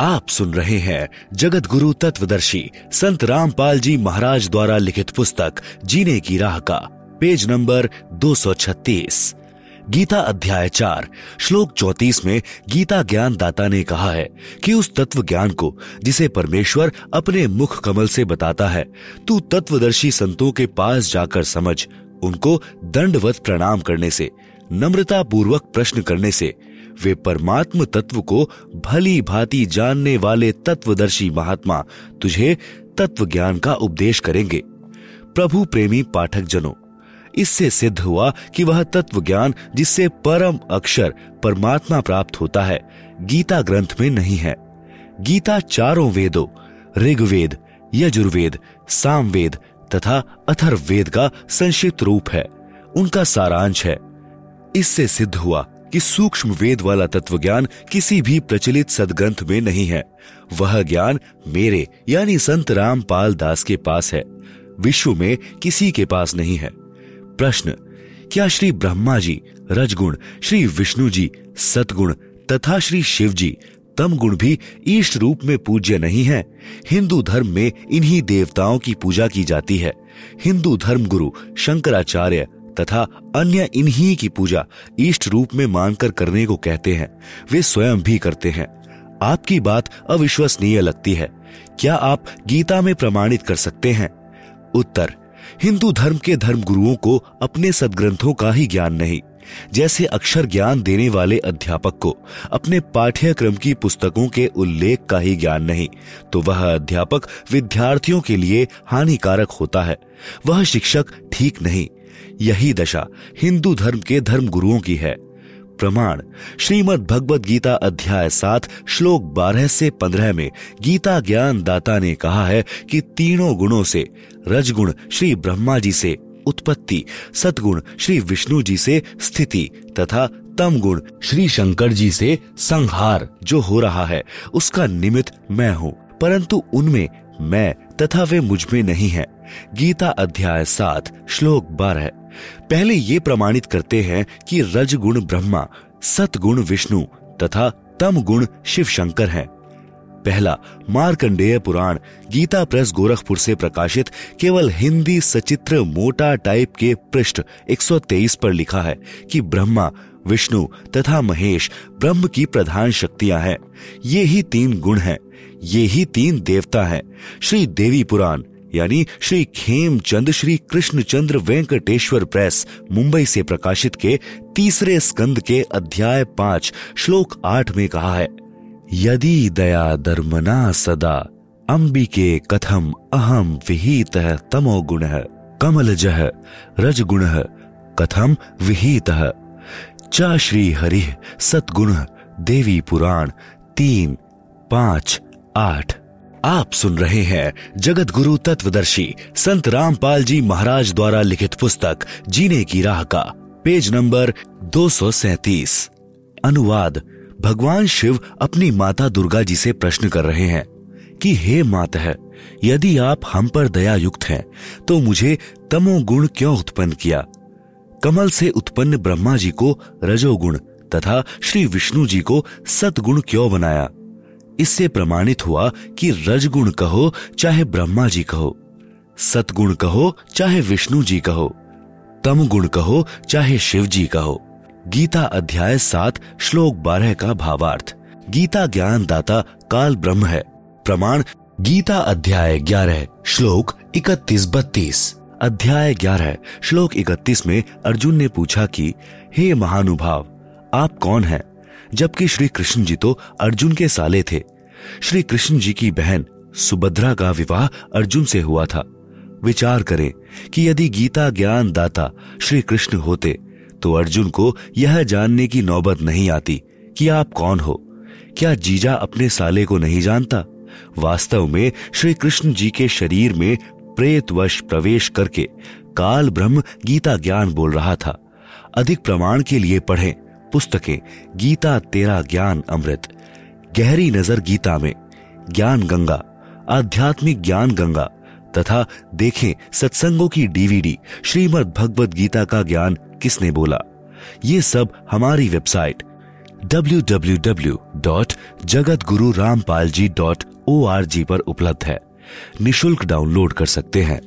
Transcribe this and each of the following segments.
आप सुन रहे हैं जगत गुरु तत्वदर्शी संत रामपाल जी महाराज द्वारा लिखित पुस्तक जीने की राह का, पेज नंबर 236 गीता अध्याय चार, श्लोक चौतीस में गीता ज्ञान दाता ने कहा है कि उस तत्व ज्ञान को, जिसे परमेश्वर अपने मुख कमल से बताता है, तू तत्वदर्शी संतों के पास जाकर समझ, उनको दंडवत प्रणाम करने से नम्रता पूर्वक प्रश्न करने से वे परमात्म तत्व को भली भांति जानने वाले तत्वदर्शी महात्मा तुझे तत्व ज्ञान का उपदेश करेंगे। प्रभु प्रेमी पाठक जनों इससे सिद्ध हुआ कि वह तत्व ज्ञान जिससे परम अक्षर परमात्मा प्राप्त होता है, गीता ग्रंथ में नहीं है। गीता चारों वेदों, ऋग्वेद, यजुर्वेद, सामवेद तथा अथर्ववेद का संक्षिप्त रूप है। उनका सारांश है। इससे सिद्ध हुआ कि सूक्ष्म वेद वाला तत्व ज्ञान किसी भी प्रचलित सदग्रंथ में नहीं है। वह ज्ञान मेरे, यानी संत रामपाल दास के पास है। विश्व में किसी के पास नहीं है। प्रश्न, क्या श्री ब्रह्मा जी, रजगुण, श्री विष्णु जी, सतगुण तथा श्री शिव जी तम गुण भी ईष्ट रूप में पूज्य नहीं है? हिंदू धर्म में इन्हीं देवताओं की पूजा की जाती है। हिंदू धर्म गुरु शंकराचार्य तथा अन्य इन्हीं की पूजा इष्ट रूप में मानकर करने को कहते हैं। वे स्वयं भी करते हैं। आपकी बात अविश्वसनीय लगती है। क्या आप गीता में प्रमाणित कर सकते हैं? उत्तर, हिंदू धर्म के धर्म गुरुओं को अपने सदग्रंथों का ही ज्ञान नहीं। जैसे अक्षर ज्ञान देने वाले अध्यापक को अपने पाठ्यक्रम की पुस्तकों के उल्लेख का ही ज्ञान नहीं तो वह अध्यापक विद्यार्थियों के लिए हानिकारक होता है। वह शिक्षक ठीक नहीं। यही दशा हिंदू धर्म के धर्म गुरुओं की है। प्रमाण, श्रीमद भगवत गीता अध्याय सात, श्लोक बारह से पंद्रह में गीता ज्ञान दाता ने कहा है कि तीनों गुणों से, रजगुण श्री ब्रह्मा जी से, उत्पत्ति सतगुण श्री विष्णु जी से स्थिति तथा तम गुण श्री शंकर जी से संहार जो हो रहा है, उसका निमित्त मैं हूँ। परंतु उनमें मैं तथा वे मुझमें नहीं है। गीता अध्याय सात, श्लोक बारह। पहले ये प्रमाणित करते हैं कि रज गुण ब्रह्मा, सतगुण विष्णु तथा तम गुण शिव शंकर है। पहला, मार्कंडेय पुराण, गीता प्रेस गोरखपुर से प्रकाशित, केवल हिंदी सचित्र मोटा टाइप के पृष्ठ 123 पर लिखा है कि ब्रह्मा, विष्णु तथा महेश ब्रह्म की प्रधान शक्तियाँ हैं। ये ही तीन गुण हैं। ये ही तीन देवता हैं। श्री देवी पुराण, यानी श्री खेमचंद, श्री कृष्णचंद्र वेंकटेश्वर प्रेस, मुंबई से प्रकाशित के तीसरे स्कंद के अध्याय पाँच, श्लोक आठ में कहा है, यदि दया धर्मना सदा, अंबिके कथम अहम विहित तमो गुण कमल जह रजगुण कथम विहित। च श्री हरि सतगुण देवी पुराण, तीन पाँच आठ। आप सुन रहे हैं जगत गुरु तत्वदर्शी संत रामपाल जी महाराज द्वारा लिखित पुस्तक जीने की राह का। पेज नंबर दो अनुवाद भगवान शिव अपनी माता दुर्गा जी से प्रश्न कर रहे हैं कि हे माता है यदि आप हम पर दया युक्त हैं, तो मुझे तमोगुण क्यों उत्पन्न किया? कमल से उत्पन्न ब्रह्मा जी को रजोगुण तथा श्री विष्णु जी को सतगुण क्यों बनाया? इससे प्रमाणित हुआ कि रजगुण कहो, चाहे ब्रह्मा जी कहो, सतगुण कहो, चाहे विष्णु जी कहो तम गुण कहो, चाहे शिव जी कहो। गीता अध्याय सात, श्लोक बारह का भावार्थ। गीता ज्ञान दाता काल ब्रह्म है। प्रमाण, गीता अध्याय ग्यारह, श्लोक इकतीस बत्तीस। अध्याय ग्यारह, श्लोक इकतीस में अर्जुन ने पूछा कि, हे महानुभाव, आप कौन हैं? जबकि श्री कृष्ण जी तो अर्जुन के साले थे। श्री कृष्ण जी की बहन सुभद्रा का विवाह अर्जुन से हुआ था। विचार करें कि यदि गीता ज्ञान दाता श्री कृष्ण होते तो अर्जुन को यह जानने की नौबत नहीं आती कि आप कौन हो। क्या जीजा अपने साले को नहीं जानता? वास्तव में श्री कृष्ण जी के शरीर में प्रेतवश प्रवेश करके काल ब्रह्म गीता ज्ञान बोल रहा था। अधिक प्रमाण के लिए पढ़ें। पुस्तकें, गीता तेरा ज्ञान अमृत। गहरी नज़र गीता में। ज्ञान गंगा, आध्यात्मिक ज्ञान गंगा, तथा देखें सत्संगों की डीवीडी, श्रीमद् भगवत गीता का ज्ञान किसने बोला? ये सब हमारी वेबसाइट www.jagatgururampalji.org पर उपलब्ध है। निशुल्क डाउनलोड कर सकते हैं।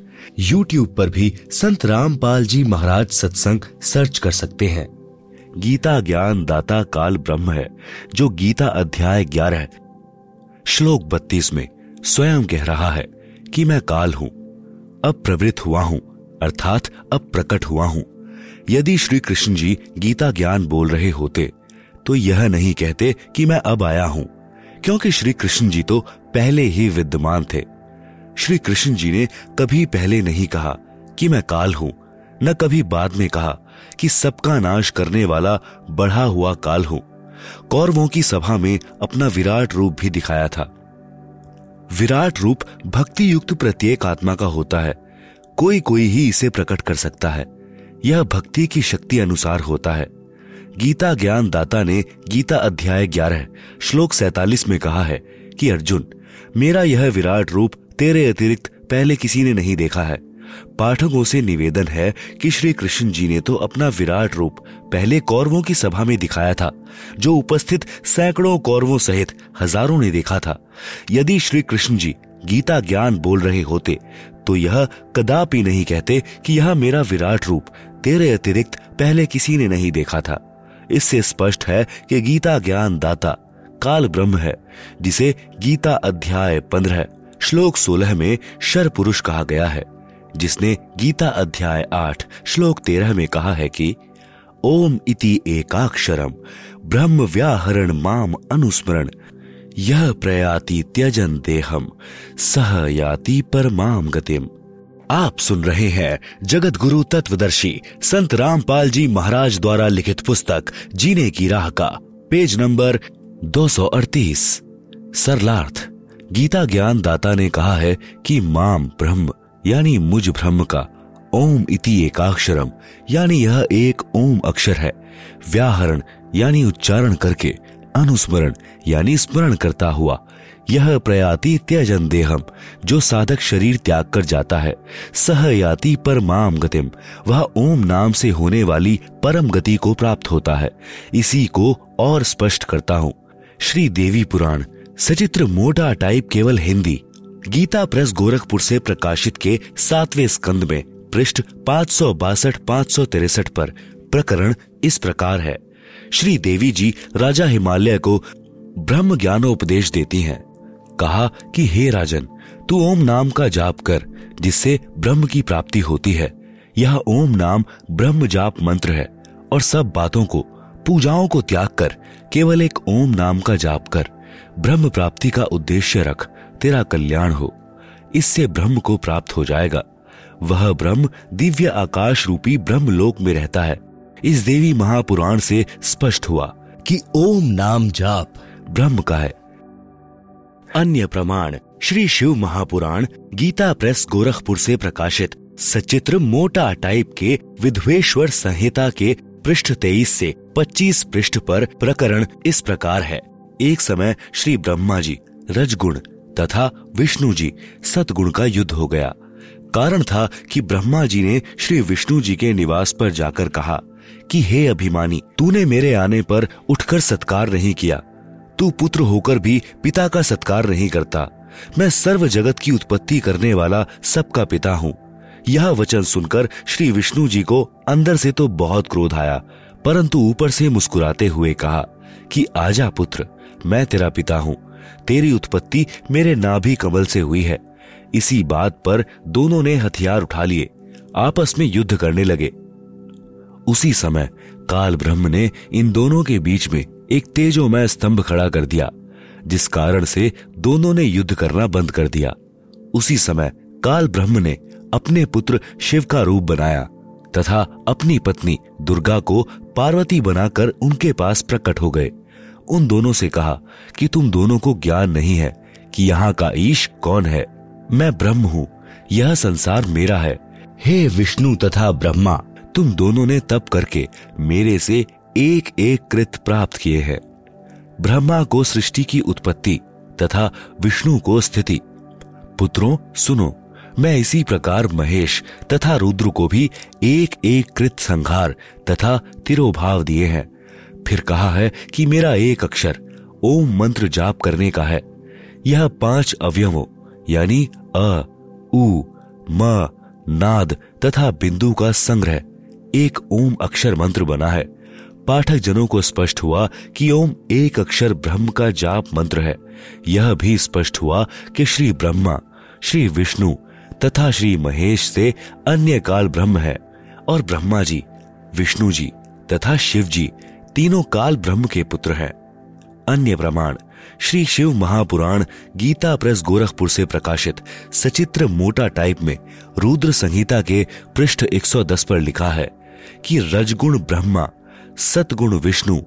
YouTube पर भी संत रामपाल जी महाराज सत्संग सर्च कर सकते हैं। गीता ज्ञान दाता काल ब्रह्म है, जो गीता अध्याय ग्यारह, श्लोक बत्तीस में स्वयं कह रहा है कि मैं काल हूँ अब प्रवृत्त हुआ हूँ, अर्थात अब प्रकट हुआ हूँ। यदि श्री कृष्ण जी गीता ज्ञान बोल रहे होते तो यह नहीं कहते कि मैं अब आया हूँ, क्योंकि श्री कृष्ण जी तो पहले ही विद्यमान थे। श्री कृष्ण जी ने कभी पहले नहीं कहा कि मैं काल हूँ, न कभी बाद में कहा कि सबका नाश करने वाला बढ़ा हुआ काल हो। कौरवों की सभा में अपना विराट रूप भी दिखाया था। विराट रूप भक्ति युक्त प्रत्येक आत्मा का होता है। कोई कोई ही इसे प्रकट कर सकता है। यह भक्ति की शक्ति अनुसार होता है। गीता ज्ञान दाता ने गीता अध्याय ग्यारह, श्लोक सैतालीस में कहा है कि, अर्जुन, मेरा यह विराट रूप तेरे अतिरिक्त पहले किसी ने नहीं देखा है। पाठकों से निवेदन है कि श्री कृष्ण जी ने तो अपना विराट रूप पहले कौरवों की सभा में दिखाया था, जो उपस्थित सैकड़ों कौरवों सहित हज़ारों ने देखा था। यदि श्री कृष्ण जी गीता ज्ञान बोल रहे होते तो यह कदापि नहीं कहते कि यह मेरा विराट रूप तेरे अतिरिक्त पहले किसी ने नहीं देखा था। इससे स्पष्ट है कि गीता ज्ञान दाता काल ब्रह्म है, जिसे गीता अध्याय पंद्रह, श्लोक सोलह में शर पुरुष कहा गया है। जिसने गीता अध्याय आठ, श्लोक तेरह में कहा है कि, ओम इति एकाक्षरम, ब्रह्म व्याहरण माम अनुस्मरण यह प्रयाति त्यजन देहम सह याति परमाम गतिम। आप सुन रहे हैं जगत गुरु तत्वदर्शी संत रामपाल जी महाराज द्वारा लिखित पुस्तक, जीने की राह का, पेज नंबर 238 सरलार्थ, गीता ज्ञान दाता ने कहा है कि माम ब्रह्म यानी मुझ ब्रह्म का ओम इति एकाक्षरम, यानी यह एक ओम अक्षर है। व्याहरण, यानी उच्चारण करके, अनुस्मरण, यानी स्मरण करता हुआ। यह प्रयाति त्यजन देहम, जो साधक शरीर त्याग कर जाता है। सह याति पर माम गतिम, वह ओम नाम से होने वाली परम गति को प्राप्त होता है। इसी को और स्पष्ट करता हूँ। श्री देवी पुराण, सचित्र मोटा टाइप केवल हिंदी गीता प्रेस गोरखपुर से प्रकाशित के सातवें स्कंद में पृष्ठ पाँच सौ बासठ, पाँच सौ तिरसठ पर प्रकरण इस प्रकार है। श्री देवी जी राजा हिमालय को ब्रह्म ज्ञानोपदेश देती हैं। कहा कि, हे राजन, तू ओम नाम का जाप कर, जिससे ब्रह्म की प्राप्ति होती है। यह ओम नाम ब्रह्म जाप मंत्र है और सब बातों को, पूजाओं को त्याग कर, केवल एक ओम नाम का जाप कर, ब्रह्म प्राप्ति का उद्देश्य रख तेरा कल्याण हो, इससे ब्रह्म को प्राप्त हो जाएगा। वह ब्रह्म दिव्य आकाश रूपी ब्रह्म लोक में रहता है। इस देवी महापुराण से स्पष्ट हुआ कि ओम नाम जाप ब्रह्म का है। अन्य प्रमाण, श्री शिव महापुराण, गीता प्रेस गोरखपुर से प्रकाशित, सचित्र मोटा टाइप के विध्वेश्वर संहिता के पृष्ठ तेईस से पच्चीस पृष्ठ पर प्रकरण इस प्रकार है। एक समय श्री ब्रह्मा जी, रजगुण तथा विष्णु जी सतगुण का युद्ध हो गया। कारण था कि ब्रह्मा जी ने श्री विष्णु जी के निवास पर जाकर कहा कि, हे अभिमानी, तूने मेरे आने पर उठकर सत्कार नहीं किया। तू पुत्र होकर भी पिता का सत्कार नहीं करता। मैं सर्व जगत की उत्पत्ति करने वाला सबका पिता हूँ। यह वचन सुनकर श्री विष्णु जी को अंदर से तो बहुत क्रोध आया, परंतु ऊपर से मुस्कुराते हुए कहा कि, आजा पुत्र, मैं तेरा पिता हूँ। तेरी उत्पत्ति मेरे नाभि कमल से हुई है। इसी बात पर दोनों ने हथियार उठा लिए। आपस में युद्ध करने लगे। उसी समय काल ब्रह्म ने इन दोनों के बीच में एक तेजोमय स्तंभ खड़ा कर दिया, जिस कारण से दोनों ने युद्ध करना बंद कर दिया। उसी समय काल ब्रह्म ने अपने पुत्र शिव का रूप बनाया, तथा अपनी पत्नी दुर्गा को पार्वती बनाकर उनके पास प्रकट हो गए। उन दोनों से कहा कि तुम दोनों को ज्ञान नहीं है कि यहाँ का ईश कौन है। मैं ब्रह्म हूँ, यह संसार मेरा है। हे विष्णु तथा ब्रह्मा, तुम दोनों ने तप करके मेरे से एक एक कृत प्राप्त किए हैं। ब्रह्मा को सृष्टि की उत्पत्ति तथा विष्णु को स्थिति। पुत्रों, सुनो, मैं इसी प्रकार महेश तथा रुद्र को भी एक एक कृत संहार तथा तिरोभाव दिए हैं। फिर कहा है कि मेरा एक अक्षर, ओम मंत्र जाप करने का है। यह पाँच अवयवों, यानी अ, उ, म, नाद तथा बिंदु का संग्रह, एक ओम अक्षर मंत्र बना है। पाठक जनों को स्पष्ट हुआ कि ओम एक अक्षर ब्रह्म का जाप मंत्र है। यह भी स्पष्ट हुआ कि श्री ब्रह्मा, श्री विष्णु तथा श्री महेश से अन्य काल ब्रह्म है और ब्रह्मा जी, विष्णु जी तथा शिव जी तीनों काल ब्रह्म के पुत्र हैं। अन्य प्रमाण श्री शिव महापुराण, गीता प्रेस गोरखपुर से प्रकाशित सचित्र मोटा टाइप में रुद्र संहिता के पृष्ठ 110 पर लिखा है कि रजगुण ब्रह्मा, सतगुण विष्णु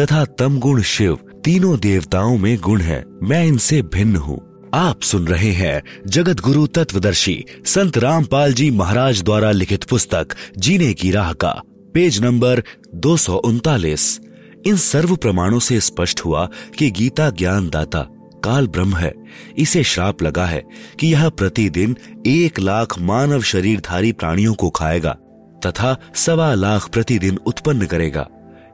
तथा तमगुण शिव तीनों देवताओं में गुण है। मैं इनसे भिन्न हूँ। आप सुन रहे हैं जगत गुरु तत्वदर्शी संत रामपाल जी महाराज द्वारा लिखित पुस्तक, जीने की राह का पेज नंबर दो सौ उनतालीस। इन सर्व प्रमाणों से स्पष्ट हुआ कि गीता ज्ञान दाता काल ब्रह्म है। इसे श्राप लगा है कि यह प्रतिदिन एक लाख मानव शरीरधारी प्राणियों को खाएगा तथा सवा लाख प्रतिदिन उत्पन्न करेगा।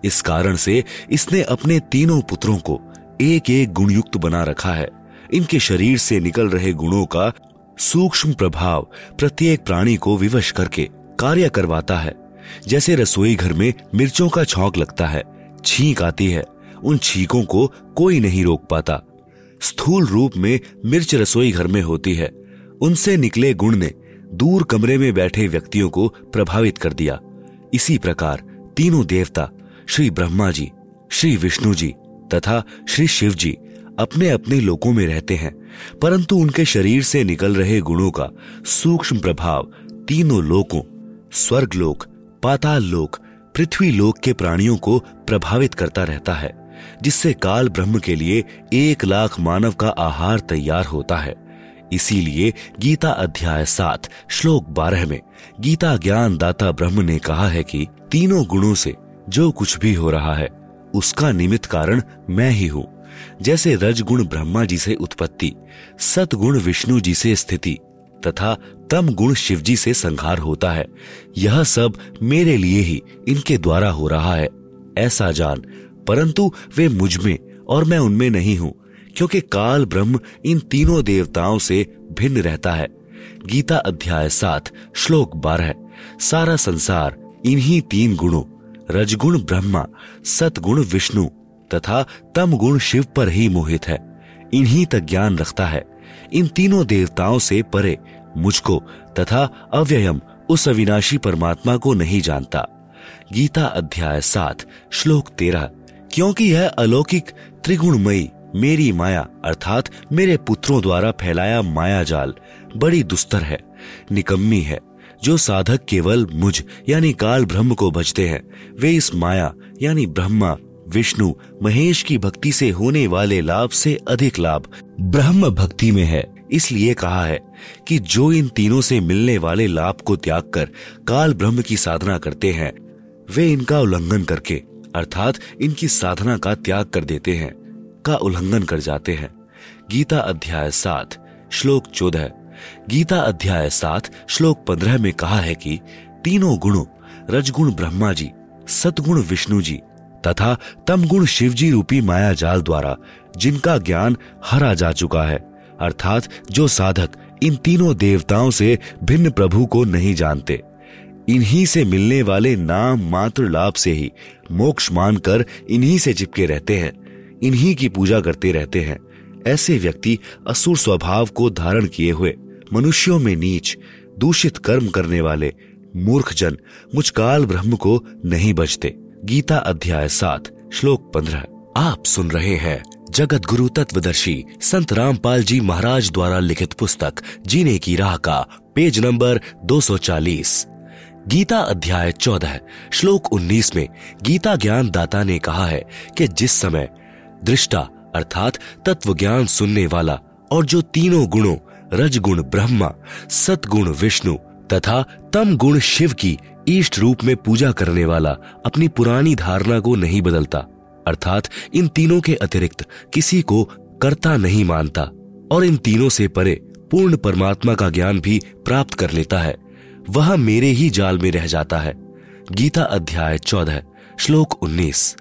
इस कारण से इसने अपने तीनों पुत्रों को एक एक गुणयुक्त बना रखा है। इनके शरीर से निकल रहे गुणों का सूक्ष्म प्रभाव प्रत्येक प्राणी को विवश करके कार्य करवाता है। जैसे रसोई घर में मिर्चों का छौक लगता है, छींक आती है, उन छींकों को कोई नहीं रोक पाता। स्थूल रूप में मिर्च रसोई घर में होती है। उनसे निकले गुण ने दूर कमरे में बैठे व्यक्तियों को प्रभावित कर दिया। इसी प्रकार तीनों देवता, श्री ब्रह्मा जी, श्री विष्णु जी तथा श्री शिव जी अपने अपने लोकों में रहते हैं, परंतु उनके शरीर से निकल रहे गुणों का सूक्ष्म प्रभाव तीनों लोकों स्वर्ग लोक पाताल लोक पृथ्वी लोक के प्राणियों को प्रभावित करता रहता है, जिससे काल ब्रह्म के लिए एक लाख मानव का आहार तैयार होता है। इसीलिए गीता अध्याय सात, श्लोक बारह में गीता ज्ञान दाता ब्रह्म ने कहा है कि तीनों गुणों से जो कुछ भी हो रहा है, उसका निमित्त कारण मैं ही हूँ। जैसे रजगुण ब्रह्मा जी से उत्पत्ति सतगुण विष्णु जी से स्थिति तथा तम गुण शिव जी से संहार होता है। यह सब मेरे लिए ही इनके द्वारा हो रहा है। ऐसा जान, परंतु वे मुझमें और मैं उनमें नहीं हूँ, क्योंकि काल ब्रह्म इन तीनों देवताओं से भिन्न रहता है। गीता अध्याय सात, श्लोक बारह, सारा संसार, इन्हीं तीन गुणों, रजगुण ब्रह्मा, सतगुण विष्णु, तथा तम गुण शिव पर ही मोहित है। इन्हीं तक ज्ञान रखता है। इन तीनों देवताओं से परे मुझको तथा अव्ययम उस अविनाशी परमात्मा को नहीं जानता। गीता अध्याय सात, श्लोक तेरह, क्योंकि यह अलौकिक त्रिगुणमयी मेरी माया, अर्थात मेरे पुत्रों द्वारा फैलाया माया जाल, बड़ी दुस्तर है, निकम्मी है, जो साधक केवल मुझ, यानी काल ब्रह्म को भजते हैं, वे इस माया, यानी ब्रह्मा, विष्णु, महेश की भक्ति से होने वाले लाभ से अधिक लाभ, ब्रह्म भक्ति में है। इसलिए कहा है कि जो इन तीनों से मिलने वाले लाभ को त्याग कर काल ब्रह्म की साधना करते हैं, वे इनका उल्लंघन करके, अर्थात इनकी साधना का त्याग कर देते हैं, का उल्लंघन कर जाते हैं। गीता अध्याय सात, श्लोक चौदह। गीता अध्याय सात, श्लोक पंद्रह में कहा है कि तीनों गुणों, रजगुण ब्रह्मा जी सतगुण विष्णु जी, तथा तमगुण शिवजी रूपी माया जाल द्वारा जिनका ज्ञान हरा जा चुका है। अर्थात जो साधक इन तीनों देवताओं से भिन्न प्रभु को नहीं जानते। इन्हीं से मिलने वाले नाम मात्र लाभ से ही मोक्ष मानकर इन्हीं से चिपके रहते हैं, इन्हीं की पूजा करते रहते हैं। ऐसे व्यक्ति असुर स्वभाव को धारण किए हुए, मनुष्यों में नीच, दूषित कर्म करने वाले, मूर्ख जन मुझ काल ब्रह्म को नहीं बचते गीता अध्याय सात, श्लोक पंद्रह। आप सुन रहे हैं जगत गुरु तत्वदर्शी संत रामपाल जी महाराज द्वारा लिखित पुस्तक, जीने की राह का, पेज नंबर 240 गीता अध्याय 14 श्लोक 19 में गीता ज्ञान दाता ने कहा है कि जिस समय दृष्टा, अर्थात तत्व ज्ञान सुनने वाला और जो तीनों गुणों रज रजगुण ब्रह्मा सतगुण विष्णु तथा तम गुण शिव की ईष्ट रूप में पूजा करने वाला अपनी पुरानी धारणा को नहीं बदलता। अर्थात इन तीनों के अतिरिक्त किसी को कर्ता नहीं मानता और इन तीनों से परे पूर्ण परमात्मा का ज्ञान भी प्राप्त कर लेता है। वह मेरे ही जाल में रह जाता है। गीता अध्याय चौदह, श्लोक उन्नीस।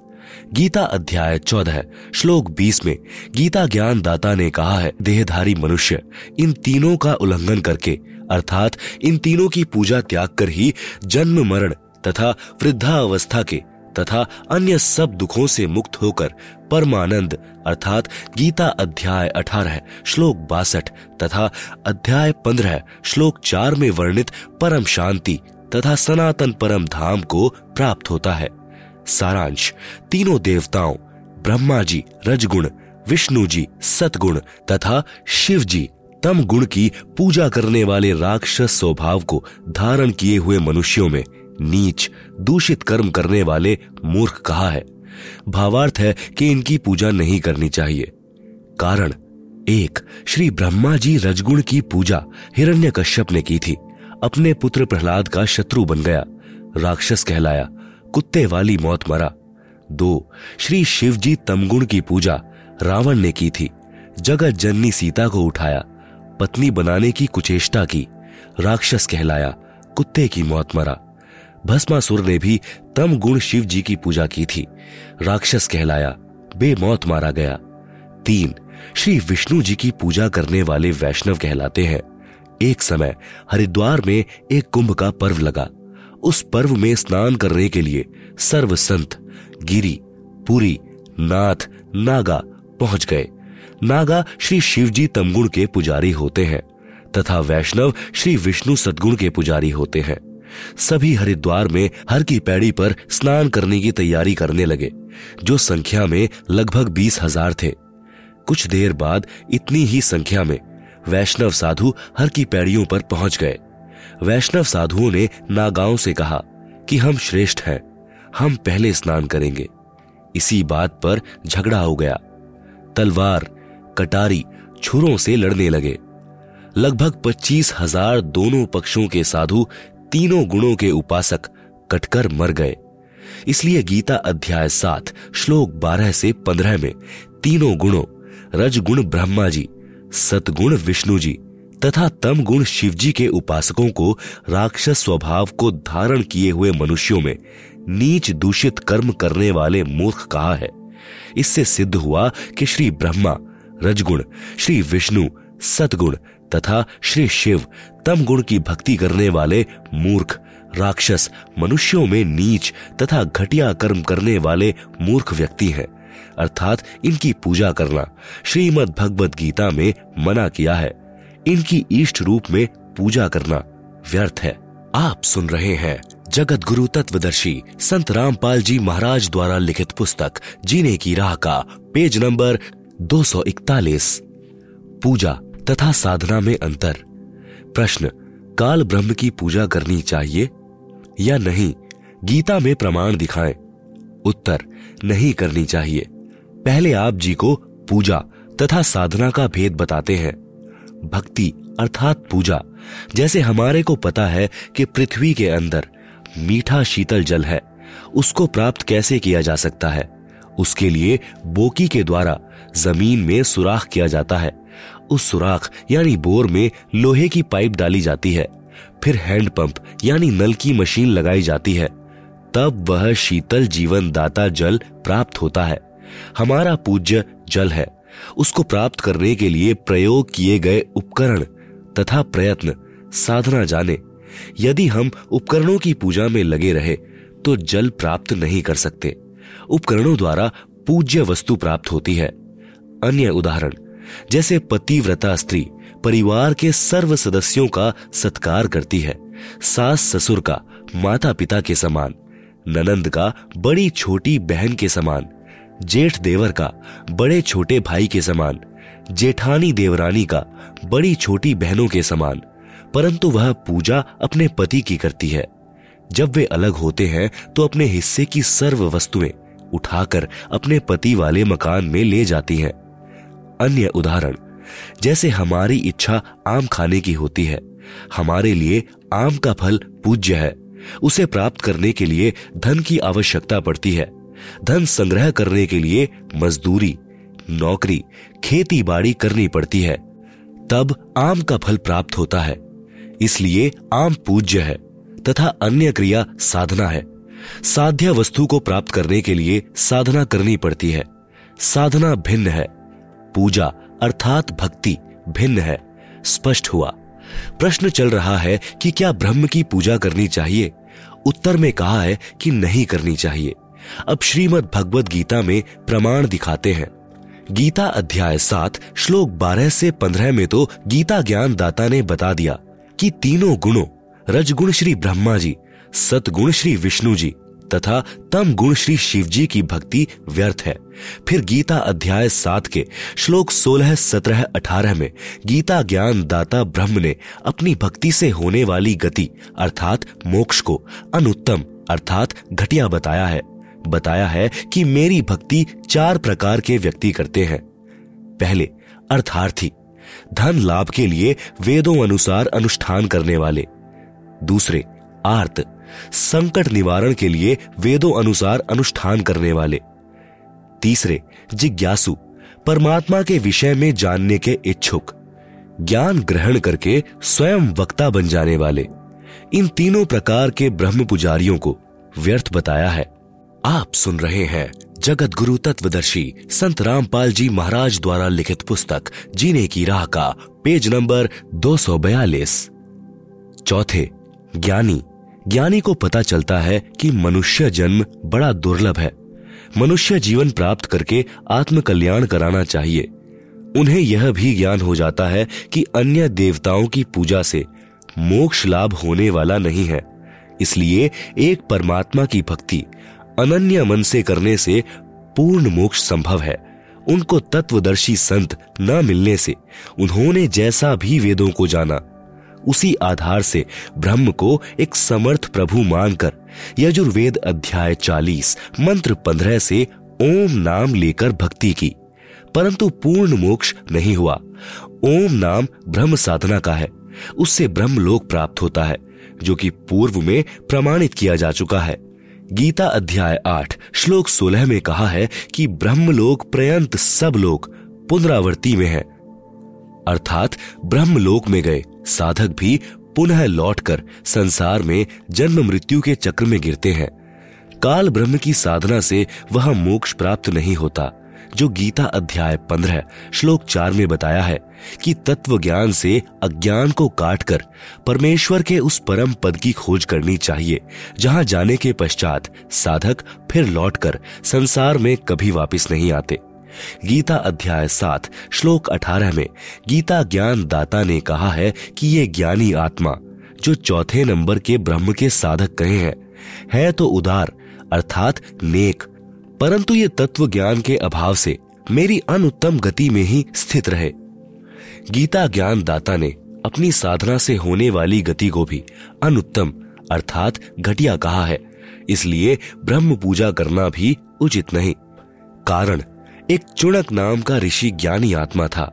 गीता अध्याय चौदह, श्लोक बीस में गीता ज्ञान दाता ने कहा है, देहधारी मनुष्य, इन तीनों का उल्लंघन करके, अर्थात इन तीनों की पूजा त्याग कर ही जन्म मरण तथा वृद्धावस्था के तथा अन्य सब दुखों से मुक्त होकर परमानंद, अर्थात गीता अध्याय अठारह, श्लोक बासठ तथा अध्याय पंद्रह, श्लोक चार में वर्णित परम शांति तथा सनातन परम धाम को प्राप्त होता है। सारांश, तीनों देवताओं, ब्रह्मा जी, रजगुण, विष्णु जी, सतगुण तथा शिव जी, तम गुण की पूजा करने वाले राक्षस स्वभाव को धारण किए हुए मनुष्यों में नीच, दूषित कर्म करने वाले मूर्ख कहा है। भावार्थ है कि इनकी पूजा नहीं करनी चाहिए। कारण, एक, श्री ब्रह्मा जी रजगुण की पूजा हिरण्यकश्यप ने की थी। अपने पुत्र प्रहलाद का शत्रु बन गया। राक्षस कहलाया। कुत्ते वाली मौत मरा। दो, श्री शिव जी तमगुण की पूजा रावण ने की थी। जगत जननी सीता को उठाया। पत्नी बनाने की कुचेष्टा की। राक्षस कहलाया। कुत्ते की मौत मरा। भस्मासुर ने भी तम गुण शिव जी की पूजा की थी। राक्षस कहलाया, बेमौत मारा गया। तीन, श्री विष्णु जी की पूजा करने वाले वैष्णव कहलाते हैं। एक समय हरिद्वार में एक कुंभ का पर्व लगा। उस पर्व में स्नान करने के लिए सर्व संत गिरी, पुरी, नाथ, नागा पहुँच गए। नागा श्री शिवजी तमगुण के पुजारी होते हैं तथा वैष्णव श्री विष्णु सदगुण के पुजारी होते हैं। सभी हरिद्वार में हर की पैड़ी पर स्नान करने की तैयारी करने लगे, जो संख्या में लगभग बीस हज़ार थे। कुछ देर बाद इतनी ही संख्या में वैष्णव साधु हर की पैड़ियों पर पहुँच गए। वैष्णव साधुओं ने नागाओं से कहा कि हम श्रेष्ठ हैं, हम पहले स्नान करेंगे। इसी बात पर झगड़ा हो गया। तलवार, कटारी, छुरों से लड़ने लगे। लगभग पच्चीस हज़ार दोनों पक्षों के साधु तीनों गुणों के उपासक कटकर मर गए। इसलिए गीता अध्याय सात, श्लोक बारह से पंद्रह में तीनों गुणों, रजगुण ब्रह्मा जी, सतगुण विष्णु जी तथा तम गुण शिव जी के उपासकों को राक्षस स्वभाव को धारण किए हुए मनुष्यों में नीच दूषित कर्म करने वाले मूर्ख कहा है? इससे सिद्ध हुआ कि श्री ब्रह्मा रजगुण, श्री विष्णु सतगुण तथा श्री शिव तम गुण की भक्ति करने वाले मूर्ख, राक्षस, मनुष्यों में नीच तथा घटिया कर्म करने वाले मूर्ख व्यक्ति हैं। अर्थात इनकी पूजा करना श्रीमद भगवत गीता में मना किया है। इनकी इष्ट रूप में पूजा करना व्यर्थ है। आप सुन रहे हैं जगत गुरु तत्वदर्शी संत रामपाल जी महाराज द्वारा लिखित पुस्तक, जीने की राह का, पेज नंबर 241 पूजा तथा साधना में अंतर। प्रश्न, काल ब्रह्म की पूजा करनी चाहिए या नहीं? गीता में प्रमाण दिखाएँ। उत्तर, नहीं करनी चाहिए। पहले आप जी को पूजा तथा साधना का भेद बताते हैं। भक्ति अर्थात पूजा। जैसे हमारे को पता है कि पृथ्वी के अंदर मीठा शीतल जल है, उसको प्राप्त कैसे किया जा सकता है? उसके लिए बोकी के द्वारा ज़मीन में सुराख किया जाता है। उस सुराख, यानी बोर में, लोहे की पाइप डाली जाती है। फिर हैंडपंप यानी नल की मशीन लगाई जाती है। तब वह शीतल जीवन दाता जल प्राप्त होता है। हमारा पूज्य जल है। उसको प्राप्त करने के लिए प्रयोग किए गए उपकरण तथा प्रयत्न, साधना जाने। यदि हम उपकरणों की पूजा में लगे रहे तो जल प्राप्त नहीं कर सकते। उपकरणों द्वारा पूज्य वस्तु प्राप्त होती है। अन्य उदाहरण जैसे पतिव्रता स्त्री परिवार के सर्व सदस्यों का सत्कार करती है, सास ससुर का माता पिता के समान, ननंद का बड़ी छोटी बहन के समान, जेठ देवर का बड़े छोटे भाई के समान, जेठानी देवरानी का बड़ी छोटी बहनों के समान, परंतु वह पूजा अपने पति की करती है। जब वे अलग होते हैं तो अपने हिस्से की सर्व वस्तुएँ उठाकर अपने पति वाले मकान में ले जाती हैं। अन्य उदाहरण। जैसे हमारी इच्छा आम खाने की होती है, हमारे लिए आम का फल पूज्य है, उसे प्राप्त करने के लिए धन की आवश्यकता पड़ती है, धन संग्रह करने के लिए मजदूरी, नौकरी खेती बाड़ी करनी पड़ती है, तब आम का फल प्राप्त होता है, इसलिए आम पूज्य है, तथा अन्य क्रिया साधना है, साध्य वस्तु को प्राप्त करने के लिए साधना करनी पड़ती है, साधना भिन्न है। पूजा अर्थात भक्ति भिन्न है, स्पष्ट हुआ। प्रश्न चल रहा है कि क्या ब्रह्म की पूजा करनी चाहिए? उत्तर में कहा है कि नहीं करनी चाहिए। अब श्रीमद भगवत गीता में प्रमाण दिखाते हैं। गीता अध्याय सात, श्लोक बारह से पंद्रह में तो गीता ज्ञान दाता ने बता दिया कि तीनों गुणों, रजगुण श्री ब्रह्मा जी, सतगुण श्री विष्णु जी तथा तम गुण श्री शिव जी की भक्ति व्यर्थ है। फिर गीता अध्याय सात के श्लोक सोलह, सत्रह, अठारह में गीता ज्ञान दाता ब्रह्म ने अपनी भक्ति से होने वाली गति, अर्थात मोक्ष को अनुत्तम, अर्थात घटिया बताया है। बताया है कि मेरी भक्ति चार प्रकार के व्यक्ति करते हैं। पहले, अर्थार्थी, धन लाभ के लिए वेदों अनुसार अनुष्ठान करने वाले। दूसरे, आर्त संकट निवारण के लिए वेदों अनुसार अनुष्ठान करने वाले। तीसरे, जिज्ञासु, परमात्मा के विषय में जानने के इच्छुक। ज्ञान ग्रहण करके स्वयं वक्ता बन जाने वाले। इन तीनों प्रकार के ब्रह्म पुजारियों को व्यर्थ बताया है। आप सुन रहे हैं जगत गुरु तत्वदर्शी संत रामपाल जी महाराज द्वारा लिखित पुस्तक, जीने की राह का, पेज नंबर 242 चौथे, ज्ञानी ज्ञानी को पता चलता है कि मनुष्य जन्म बड़ा दुर्लभ है। मनुष्य जीवन प्राप्त करके आत्म कल्याण कराना चाहिए। उन्हें यह भी ज्ञान हो जाता है कि अन्य देवताओं की पूजा से मोक्ष लाभ होने वाला नहीं है। इसलिए एक परमात्मा की भक्ति अनन्य मन से करने से पूर्ण मोक्ष संभव है। उनको तत्वदर्शी संत न मिलने से, उन्होंने जैसा भी वेदों को जाना उसी आधार से ब्रह्म को एक समर्थ प्रभु मानकर यजुर्वेद अध्याय चालीस, मंत्र पंद्रह से ओम नाम लेकर भक्ति की। परंतु पूर्ण मोक्ष नहीं हुआ। ओम नाम ब्रह्म साधना का है। उससे ब्रह्म लोक प्राप्त होता है, जो कि पूर्व में प्रमाणित किया जा चुका है। गीता अध्याय आठ, श्लोक सोलह में कहा है कि ब्रह्मलोक पर्यंत सब लोग पुनरावर्ती में है। अर्थात ब्रह्मलोक में गए। साधक भी पुनः लौटकर संसार में जन्म मृत्यु के चक्र में गिरते हैं। काल ब्रह्म की साधना से वह मोक्ष प्राप्त नहीं होता, जो गीता अध्याय पंद्रह, श्लोक चार में बताया है कि तत्व ज्ञान से अज्ञान को काटकर परमेश्वर के उस परम पद की खोज करनी चाहिए, जहाँ जाने के पश्चात साधक फिर लौटकर संसार में कभी वापस नहीं आते। गीता अध्याय सात, श्लोक अठारह में गीता ज्ञान दाता ने कहा है कि ये ज्ञानी आत्मा, जो चौथे नंबर के ब्रह्म के साधक कहे हैं, है तो उदार, अर्थात नेक, परंतु ये तत्व ज्ञान के अभाव से मेरी अनुत्तम गति में ही स्थित रहे। गीता ज्ञान दाता ने अपनी साधना से होने वाली गति को भी अनुत्तम, अर्थात घटिया कहा है, इसलिए ब्रह्म पूजा करना भी उचित नहीं। कारण एक चुणक नाम का ऋषि ज्ञानी आत्मा था।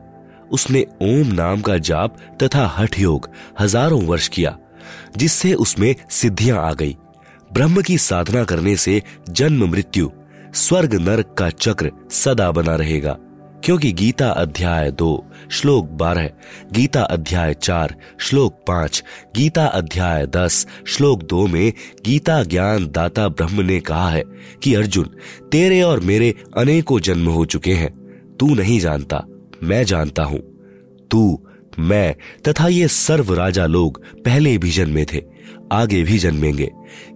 उसने ओम नाम का जाप तथा हठ योग हज़ारों वर्ष किया, जिससे उसमें सिद्धियाँ आ गई। ब्रह्म की साधना करने से जन्म मृत्यु, स्वर्ग नरक का चक्र सदा बना रहेगा। क्योंकि गीता अध्याय दो, श्लोक बारह, गीता अध्याय चार, श्लोक पाँच, गीता अध्याय दस, श्लोक दो में गीता ज्ञान दाता ब्रह्म ने कहा है कि, अर्जुन, तेरे और मेरे अनेकों जन्म हो चुके हैं। तू नहीं जानता, मैं जानता हूँ। तू, मैं तथा ये सर्व राजा लोग पहले भी जन्मे थे, आगे भी जन्मेंगे।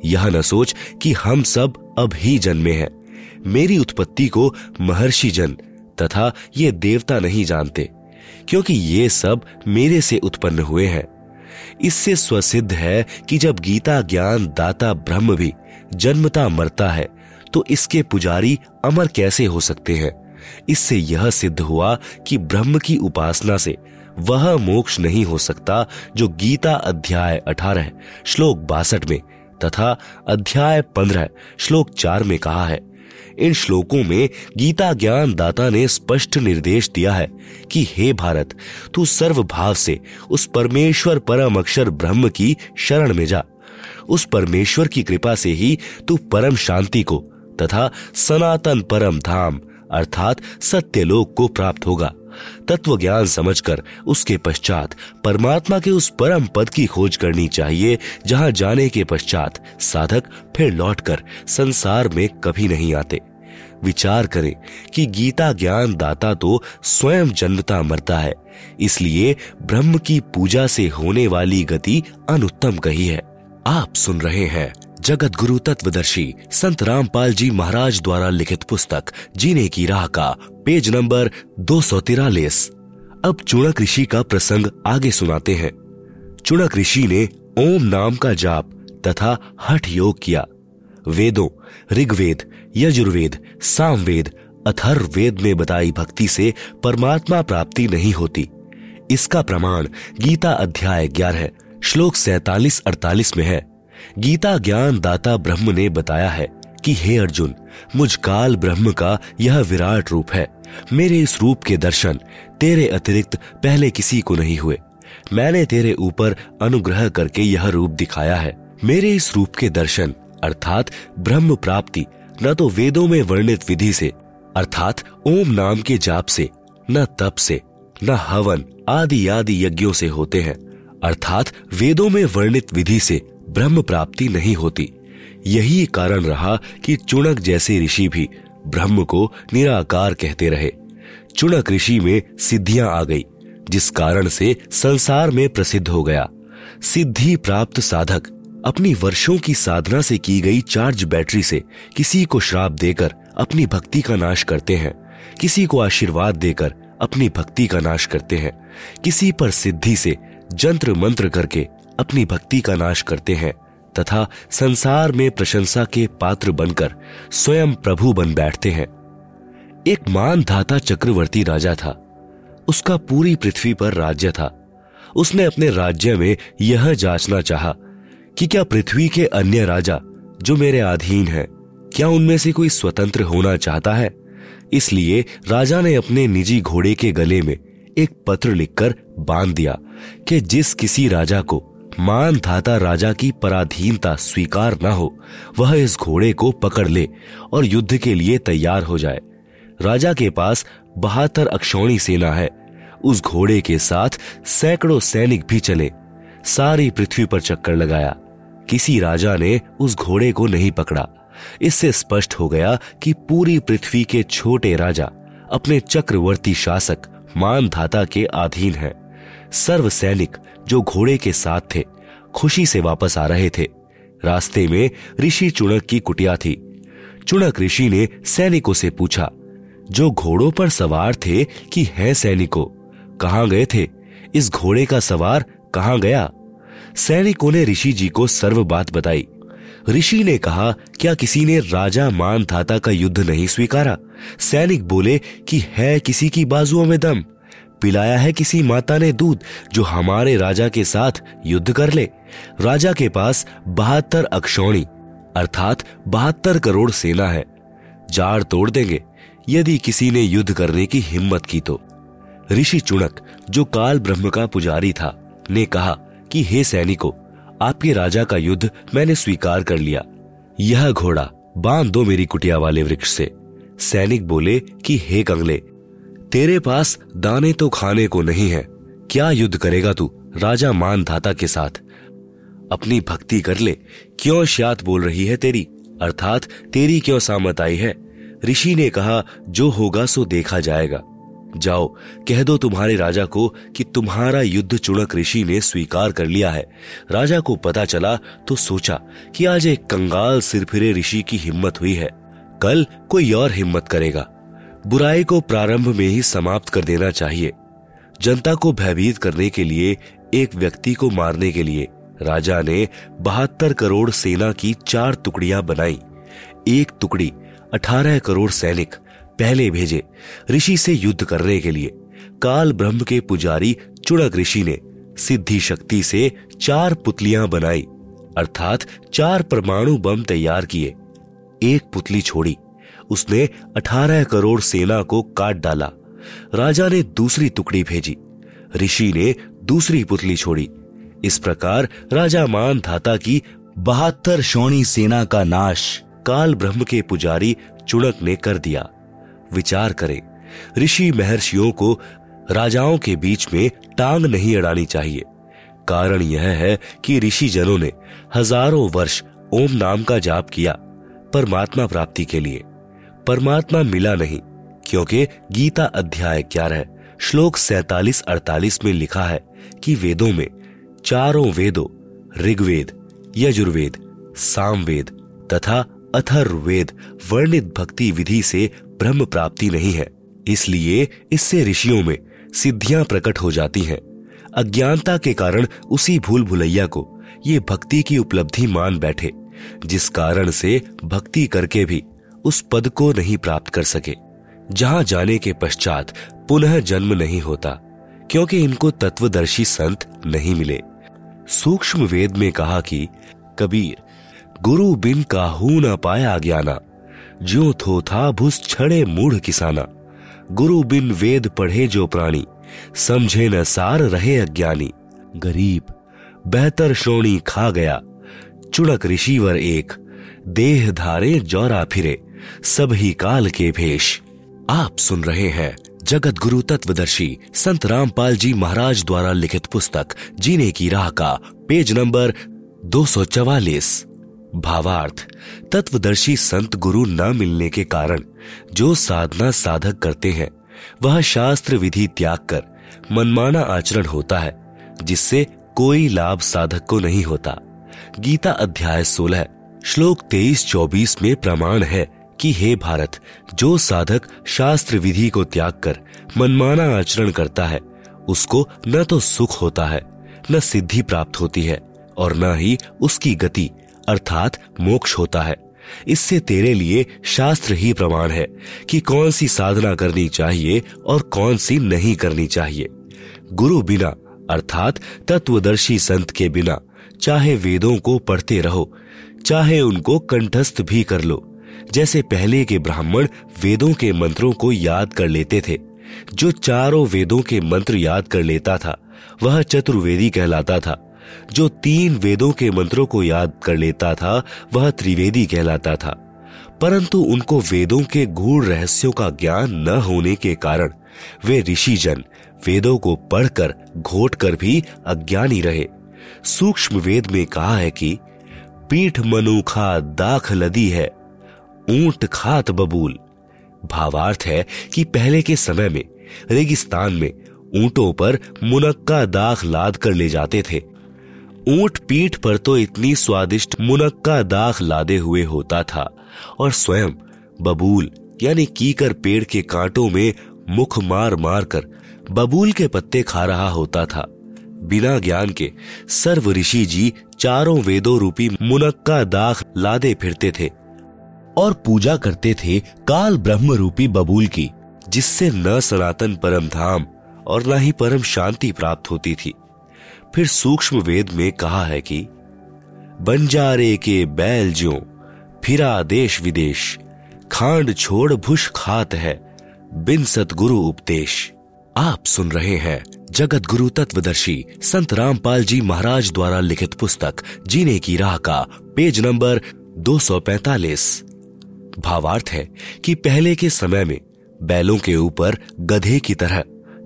यह न सोच कि हम सब अब ही जन्मे हैं। मेरी उत्पत्ति को महर्षि जन तथा ये देवता नहीं जानते, क्योंकि ये सब मेरे से उत्पन्न हुए हैं। इससे स्वसिद्ध है कि जब गीता ज्ञान दाता ब्रह्म भी जन्मता मरता है तो इसके पुजारी अमर कैसे हो सकते हैं? इससे यह सिद्ध हुआ कि ब्रह्म की उपासना से वह मोक्ष नहीं हो सकता जो गीता अध्याय अठारह, श्लोक बासठ में तथा अध्याय पंद्रह, श्लोक चार में कहा है। इन श्लोकों में गीता ज्ञान दाता ने स्पष्ट निर्देश दिया है कि हे भारत, तू सर्व भाव से उस परमेश्वर परम अक्षर ब्रह्म की शरण में जा। उस परमेश्वर की कृपा से ही तू परम शांति को तथा सनातन परम धाम अर्थात सत्यलोक को प्राप्त होगा। तत्व ज्ञान समझकर उसके पश्चात परमात्मा के उस परम पद की खोज करनी चाहिए, जहाँ जाने के पश्चात साधक फिर लौटकर संसार में कभी नहीं आते। विचार करें कि गीता ज्ञान दाता तो स्वयं जन्मता मरता है, इसलिए ब्रह्म की पूजा से होने वाली गति अनुत्तम कही है। आप सुन रहे हैं जगत गुरु तत्वदर्शी संत रामपाल जी महाराज द्वारा लिखित पुस्तक, जीने की राह का, पेज नंबर दो सौ तिरालीस। अब चुणक ऋषि का प्रसंग आगे सुनाते हैं। चुणक ऋषि ने ओम नाम का जाप तथा हठ योग किया। वेदों, ऋग्वेद, यजुर्वेद, सामवेद, अथर्ववेद में बताई भक्ति से परमात्मा प्राप्ति नहीं होती। इसका प्रमाण गीता अध्याय ग्यारह, श्लोक सैतालीस अड़तालीस में है। गीता ज्ञान दाता ब्रह्म ने बताया है कि हे अर्जुन, मुझ काल ब्रह्म का यह विराट रूप है। मेरे इस रूप के दर्शन तेरे अतिरिक्त पहले किसी को नहीं हुए। मैंने तेरे ऊपर अनुग्रह करके यह रूप दिखाया है। मेरे इस रूप के दर्शन, अर्थात ब्रह्म प्राप्ति, न तो वेदों में वर्णित विधि से, अर्थात ओम नाम के जाप से, न तप से, न हवन आदि आदि यज्ञों से होते हैं, अर्थात वेदों में वर्णित विधि से ब्रह्म प्राप्ति नहीं होती। यही कारण रहा कि चुणक जैसे ऋषि भी ब्रह्म को निराकार कहते रहे। चुणक ऋषि में सिद्धियाँ आ गई, जिस कारण से संसार में प्रसिद्ध हो गया। सिद्धि प्राप्त साधक अपनी वर्षों की साधना से की गई चार्ज बैटरी से किसी को श्राप देकर अपनी भक्ति का नाश करते हैं। किसी को आशीर्वाद देकर अपनी भक्ति का नाश करते हैं। किसी पर सिद्धि से जंत्र मंत्र करके अपनी भक्ति का नाश करते हैं तथा संसार में प्रशंसा के पात्र बनकर स्वयं प्रभु बन बैठते हैं। एक मान धाता चक्रवर्ती राजा था। उसका पूरी पृथ्वी पर राज्य था। उसने अपने राज्य में यह जांचना चाहा कि क्या पृथ्वी के अन्य राजा जो मेरे अधीन हैं, क्या उनमें से कोई स्वतंत्र होना चाहता है? इसलिए राजा ने अपने निजी घोड़े के गले में एक पत्र लिखकर बाँध दिया कि जिस किसी राजा को मान धाता राजा की पराधीनता स्वीकार न हो, वह इस घोड़े को पकड़ ले और युद्ध के लिए तैयार हो जाए। राजा के पास बहत्तर अक्षौणी सेना है। उस घोड़े के साथ सैकड़ों सैनिक भी चले। सारी पृथ्वी पर चक्कर लगाया। किसी राजा ने उस घोड़े को नहीं पकड़ा। इससे स्पष्ट हो गया कि पूरी पृथ्वी के छोटे राजा, अपने चक्रवर्ती शासक मानधाता के अधीन हैं। सर्व सैनिक जो घोड़े के साथ थे, खुशी से वापस आ रहे थे। रास्ते में ऋषि चुणक की कुटिया थी। चुणक ऋषि ने सैनिकों से पूछा, जो घोड़ों पर सवार थे कि है सैनिकों? कहाँ गए थे? इस घोड़े का सवार कहाँ गया? सैनिकों ने ऋषि जी को सर्व बात बताई। ऋषि ने कहा, क्या किसी ने राजा मान धाता का युद्ध नहीं स्वीकारा? सैनिक बोले, कि है किसी की बाजुओं में दम। पिलाया है किसी माता ने दूध जो हमारे राजा के साथ युद्ध कर ले। राजा के पास बहत्तर अक्षौणी, अर्थात बहत्तर करोड़ सेना है। जाड़ तोड़ देंगे, यदि किसी ने युद्ध करने की हिम्मत की तो। ऋषि चुणक जो काल ब्रह्म का पुजारी था, ने कहा कि, हे सैनिकों, आपके राजा का युद्ध मैंने स्वीकार कर लिया। यह घोड़ा बाँध दो मेरी कुटिया वाले वृक्ष से। सैनिक बोले कि, हे कंगले तेरे पास दाने तो खाने को नहीं है। क्या युद्ध करेगा तू, राजा मान धाता के साथ? अपनी भक्ति कर ले। क्यों श्यात बोल रही है तेरी? अर्थात तेरी क्यों सामत आई है? ऋषि ने कहा, जो होगा सो देखा जाएगा। जाओ, कह दो तुम्हारे राजा को कि तुम्हारा युद्ध चुणक ऋषि ने स्वीकार कर लिया है। राजा को पता चला तो सोचा कि आज एक कंगाल सिरफिरे ऋषि की हिम्मत हुई है। कल कोई और हिम्मत करेगा। बुराई को प्रारंभ में ही समाप्त कर देना चाहिए। जनता को भयभीत करने के लिए, एक व्यक्ति को मारने के लिए, राजा ने बहत्तर करोड़ सेना की चार टुकड़ियाँ बनाई। एक टुकड़ी अठारह करोड़ सैनिक पहले भेजे ऋषि से युद्ध करने के लिए। काल ब्रह्म के पुजारी चुड़क ऋषि ने सिद्धि शक्ति से चार पुतलियाँ बनाई, अर्थात चार परमाणु बम तैयार किए। एक पुतली छोड़ी उसने अठारह करोड़ सेना को काट डाला। राजा ने दूसरी टुकड़ी भेजी। ऋषि ने दूसरी पुतली छोड़ी। इस प्रकार राजा मान धाता की बहत्तर शौणी सेना का नाश काल ब्रह्म के पुजारी चुड़क ने कर दिया। विचार करें, ऋषि महर्षियों को राजाओं के बीच में टांग नहीं अड़ानी चाहिए। कारण यह है कि ऋषि जनों ने हज़ारों वर्ष ओम नाम का जाप किया, परमात्मा प्राप्ति के लिए। परमात्मा मिला नहीं, क्योंकि गीता अध्याय क्या ग्यारह, श्लोक सैतालीस अड़तालीस में लिखा है कि वेदों में चारों वेदों, ऋग्वेद, यजुर्वेद, सामवेद तथा अथर्वेद वर्णित भक्ति विधि से ब्रह्म प्राप्ति नहीं है। इसलिए इससे ऋषियों में सिद्धियाँ प्रकट हो जाती हैं। अज्ञानता के कारण उसी भूल भुलैया को ये भक्ति की उपलब्धि मान बैठे, जिस कारण से भक्ति करके भी उस पद को नहीं प्राप्त कर सके। जहाँ जाने के पश्चात पुनः जन्म नहीं होता, क्योंकि इनको तत्वदर्शी संत नहीं मिले। सूक्ष्म वेद में कहा कि, कबीर, गुरु बिन काहू न पाया ज्ञाना, ज्यो थो था भुस छड़े मूढ़ किसाना। गुरु बिन वेद पढ़े जो प्राणी, समझे न सार रहे अज्ञानी। गरीब, बेहतर श्रोणी खा गया चुड़क ऋषिवर एक, देह धारे जौरा फिरे। ही काल के भेष। आप सुन रहे हैं जगत गुरु तत्वदर्शी संत रामपाल जी महाराज द्वारा लिखित पुस्तक, जीने की राह का, पेज नंबर 244 भावार्थ, तत्वदर्शी संत गुरु न मिलने के कारण, जो साधना साधक करते हैं, वह शास्त्र विधि त्याग कर, मनमाना आचरण होता है, जिससे कोई लाभ साधक को नहीं होता। गीता अध्याय 16 श्लोक 23-24 में प्रमाण है कि हे भारत, जो साधक शास्त्र विधि को त्याग कर मनमाना आचरण करता है, उसको न तो सुख होता है, न सिद्धि प्राप्त होती है, और न ही उसकी गति, अर्थात मोक्ष होता है। इससे तेरे लिए शास्त्र ही प्रमाण है कि कौन सी साधना करनी चाहिए और कौन सी नहीं करनी चाहिए। गुरु बिना, अर्थात तत्वदर्शी संत के बिना, चाहे वेदों को पढ़ते रहो, चाहे उनको कंठस्थ भी कर लो जैसे पहले के ब्राह्मण वेदों के मंत्रों को याद कर लेते थे। जो चारों वेदों के मंत्र याद कर लेता था, वह चतुर्वेदी कहलाता था। जो तीन वेदों के मंत्रों को याद कर लेता था, वह त्रिवेदी कहलाता था। परंतु उनको वेदों के गूढ़ रहस्यों का ज्ञान न होने के कारण, वे ऋषि जन वेदों को पढ़कर घोट कर भी अज्ञानी रहे। सूक्ष्म वेद में कहा है कि, पीठ मनुखा दाख लदी है ऊँट खात बबूल। भावार्थ है कि पहले के समय में, रेगिस्तान में ऊंटों पर मुनक्का दाख लाद कर ले जाते थे। ऊँट पीठ पर तो इतनी स्वादिष्ट मुनक्का दाख लादे हुए होता था और स्वयं बबूल, यानी कीकर पेड़ के कांटों में मुख मार मार कर बबूल के पत्ते खा रहा होता था। बिना ज्ञान के सर्व ऋषि जी चारों वेदों रूपी मुनक्का दाख लादे फिरते थे। और पूजा करते थे काल ब्रह्म रूपी बबूल की, जिससे न सनातन परम धाम और न ही परम शांति प्राप्त होती थी। फिर सूक्ष्म वेद में कहा है कि, बंजारे के बैल ज्यो, फिरा देश विदेश, खांड छोड़ भुष खात है, बिन सतगुरु उपदेश। आप सुन रहे हैं जगत गुरु तत्वदर्शी संत रामपाल जी महाराज द्वारा लिखित पुस्तक, जीने की राह का, पेज नंबर 245 भावार्थ है कि पहले के समय में बैलों के ऊपर गधे की तरह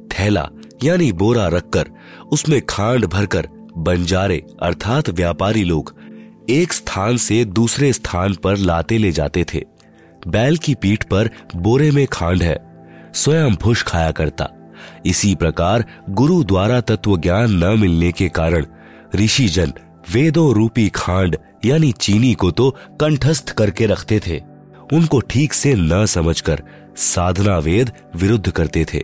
थैला, यानी बोरा रखकर उसमें खांड भरकर बंजारे, अर्थात व्यापारी लोग, एक स्थान से दूसरे स्थान पर लाते ले जाते थे। बैल की पीठ पर बोरे में खांड है, स्वयं भुष खाया करता। इसी प्रकार गुरु द्वारा तत्व ज्ञान न मिलने के कारण ऋषिजन वेदों रूपी खांड, यानी चीनी को तो कंठस्थ करके रखते थे। उनको ठीक से न समझकर साधना वेद विरुद्ध करते थे।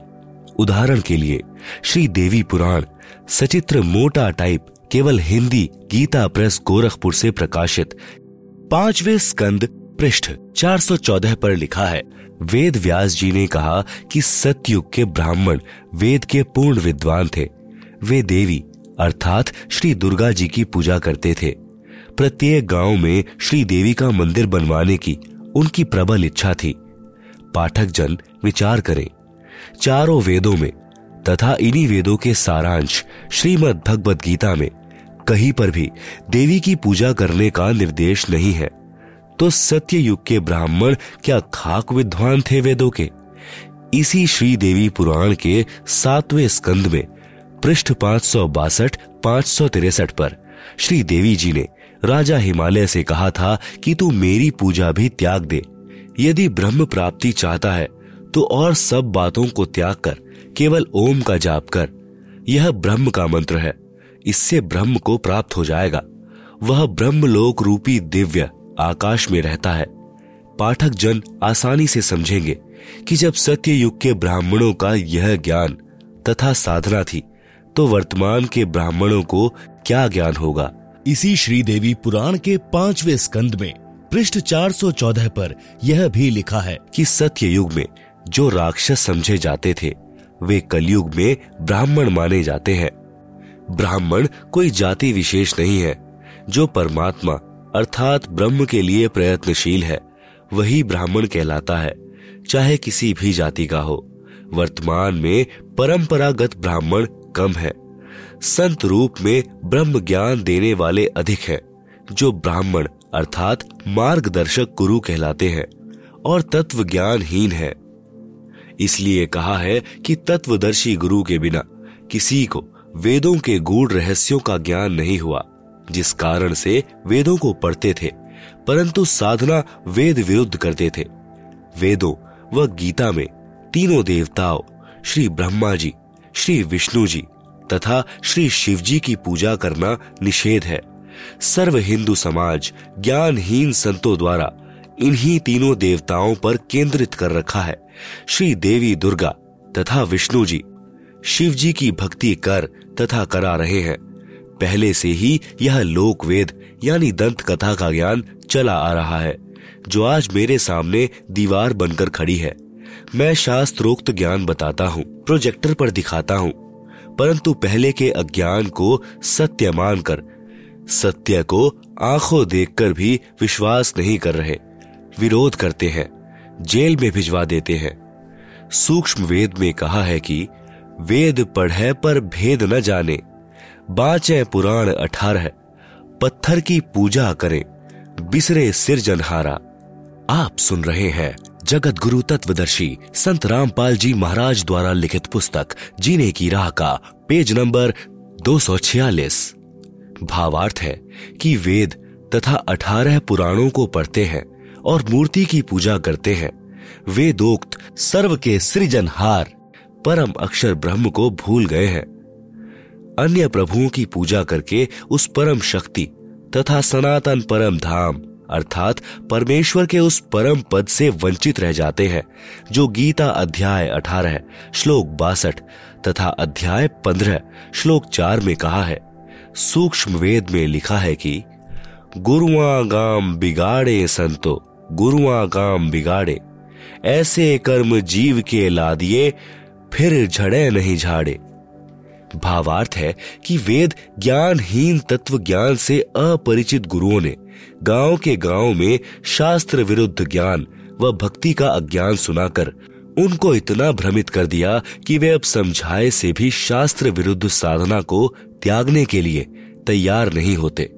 उदाहरण के लिए, श्री देवी पुराण, सचित्र मोटा टाइप, केवल हिंदी, गीता प्रेस गोरखपुर से प्रकाशित। पांचवे स्कंद पृष्ठ 414 पर लिखा है। वेद व्यास जी ने कहा कि सतयुग के ब्राह्मण वेद के पूर्ण विद्वान थे। वे देवी, अर्थात श्री दुर्गा जी की पूजा करते थे। प्रत्येक गाँव में श्री देवी का मंदिर बनवाने की उनकी प्रबल इच्छा थी। पाठक जन विचार करें, चारों वेदों में तथा इन्हीं वेदों के सारांश श्रीमद् भगवद गीता में कहीं पर भी देवी की पूजा करने का निर्देश नहीं है तो सत्य युग के ब्राह्मण क्या खाक विद्वान थे वेदों के? इसी श्री देवी पुराण के सातवें स्कंद में पृष्ठ पाँच सौ बासठ, पाँच सौ तिरसठ पर श्री देवी जी ने राजा हिमालय से कहा था कि तू मेरी पूजा भी त्याग दे। यदि ब्रह्म प्राप्ति चाहता है तो और सब बातों को त्याग कर, केवल ओम का जाप कर। यह ब्रह्म का मंत्र है। इससे ब्रह्म को प्राप्त हो जाएगा। वह ब्रह्मलोक रूपी दिव्य आकाश में रहता है। पाठक जन आसानी से समझेंगे कि जब सत्य युग के ब्राह्मणों का यह ज्ञान तथा साधना थी तो वर्तमान के ब्राह्मणों को क्या ज्ञान होगा? इसी श्रीदेवी पुराण के पांचवे स्कंद में, पृष्ठ 414 पर यह भी लिखा है कि सत्य युग में जो राक्षस समझे जाते थे, वे कलयुग में ब्राह्मण माने जाते हैं। ब्राह्मण कोई जाति विशेष नहीं है, जो परमात्मा अर्थात ब्रह्म के लिए प्रयत्नशील है, वही ब्राह्मण कहलाता है, चाहे किसी भी जाति का हो। वर्तमान में परंपरागत ब्राह्मण कम है। संत रूप में ब्रह्म ज्ञान देने वाले अधिक हैं, जो ब्राह्मण अर्थात मार्गदर्शक गुरु कहलाते हैं और तत्व ज्ञानहीन है। इसलिए कहा है कि तत्वदर्शी गुरु के बिना किसी को वेदों के गूढ़ रहस्यों का ज्ञान नहीं हुआ, जिस कारण से वेदों को पढ़ते थे, परंतु साधना वेद विरुद्ध करते थे। वेदों व गीता में तीनों देवताओं, श्री ब्रह्मा जी, श्री विष्णु जी तथा श्री शिव जी की पूजा करना निषेध है। सर्व हिंदू समाज ज्ञानहीन संतों द्वारा इन्हीं तीनों देवताओं पर केंद्रित कर रखा है। श्री देवी दुर्गा तथा विष्णु जी शिव जी की भक्ति कर तथा करा रहे हैं। पहले से ही यह लोक वेद यानी दंत कथा का ज्ञान चला आ रहा है, जो आज मेरे सामने दीवार बनकर खड़ी है। मैं शास्त्रोक्त ज्ञान बताता हूँ, प्रोजेक्टर पर दिखाता हूँ। परंतु पहले के अज्ञान को सत्य मानकर, सत्य को आँखों देखकर भी विश्वास नहीं कर रहे। विरोध करते हैं, जेल में भिजवा देते हैं। सूक्ष्म वेद में कहा है कि, वेद पढ़े पर भेद न जाने, बाचे पुराण अठारह, पत्थर की पूजा करें, बिसरे सिरजनहारा। आप सुन रहे हैं जगत गुरु तत्वदर्शी संत रामपाल जी महाराज द्वारा लिखित पुस्तक जीने की राह का पेज नंबर 246 भावार्थ है कि वेद तथा अठारह पुराणों को पढ़ते हैं और मूर्ति की पूजा करते हैं। वेदोक्त सर्व के सृजनहार परम अक्षर ब्रह्म को भूल गए हैं। अन्य प्रभुओं की पूजा करके उस परम शक्ति तथा सनातन परम धाम अर्थात परमेश्वर के उस परम पद से वंचित रह जाते हैं, जो गीता अध्याय अठारह, श्लोक बासठ तथा अध्याय पंद्रह, श्लोक चार में कहा है। सूक्ष्म वेद में लिखा है कि, गुरुआ गाम बिगाड़े संतो, गुरुआ गाम बिगाड़े, ऐसे कर्म जीव के ला दिए फिर झड़े नहीं झाड़े। भावार्थ है कि वेद ज्ञानहीन तत्व ज्ञान से अपरिचित गुरुओं ने गाँव के गाँव में शास्त्र विरुद्ध ज्ञान व भक्ति का अज्ञान सुनाकर उनको इतना भ्रमित कर दिया कि वे अब समझाए से भी शास्त्र विरुद्ध साधना को त्यागने के लिए तैयार नहीं होते।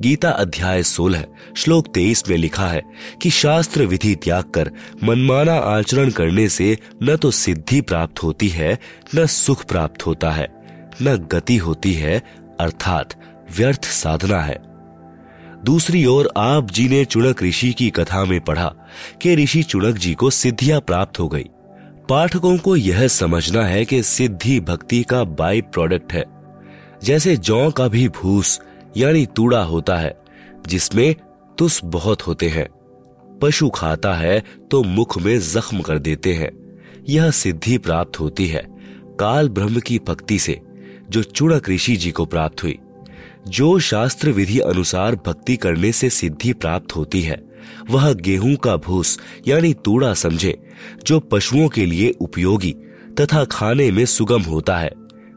गीता अध्याय 16 श्लोक 23 में लिखा है कि शास्त्र विधि त्याग कर मनमाना आचरण करने से न तो सिद्धि प्राप्त होती है, न सुख प्राप्त होता है, न गति होती है, अर्थात व्यर्थ साधना है। दूसरी ओर आप जी ने चुणक ऋषि की कथा में पढ़ा कि ऋषि चुणक जी को सिद्धियाँ प्राप्त हो गई। पाठकों को यह समझना है कि सिद्धि भक्ति का बाई प्रोडक्ट है। जैसे जौ का भी भूस, यानी तूड़ा होता है, जिसमें तुस बहुत होते हैं। पशु खाता है तो मुख में जख्म कर देते हैं। यह सिद्धि प्राप्त होती है काल ब्रह्म की भक्ति से, जो चुड़क ऋषि जी को प्राप्त हुई। जो शास्त्र विधि अनुसार भक्ति करने से सिद्धि प्राप्त होती है वह गेहूँ का भूस यानी तूड़ा समझे जो पशुओं के लिए उपयोगी तथा खाने में सुगम होता है।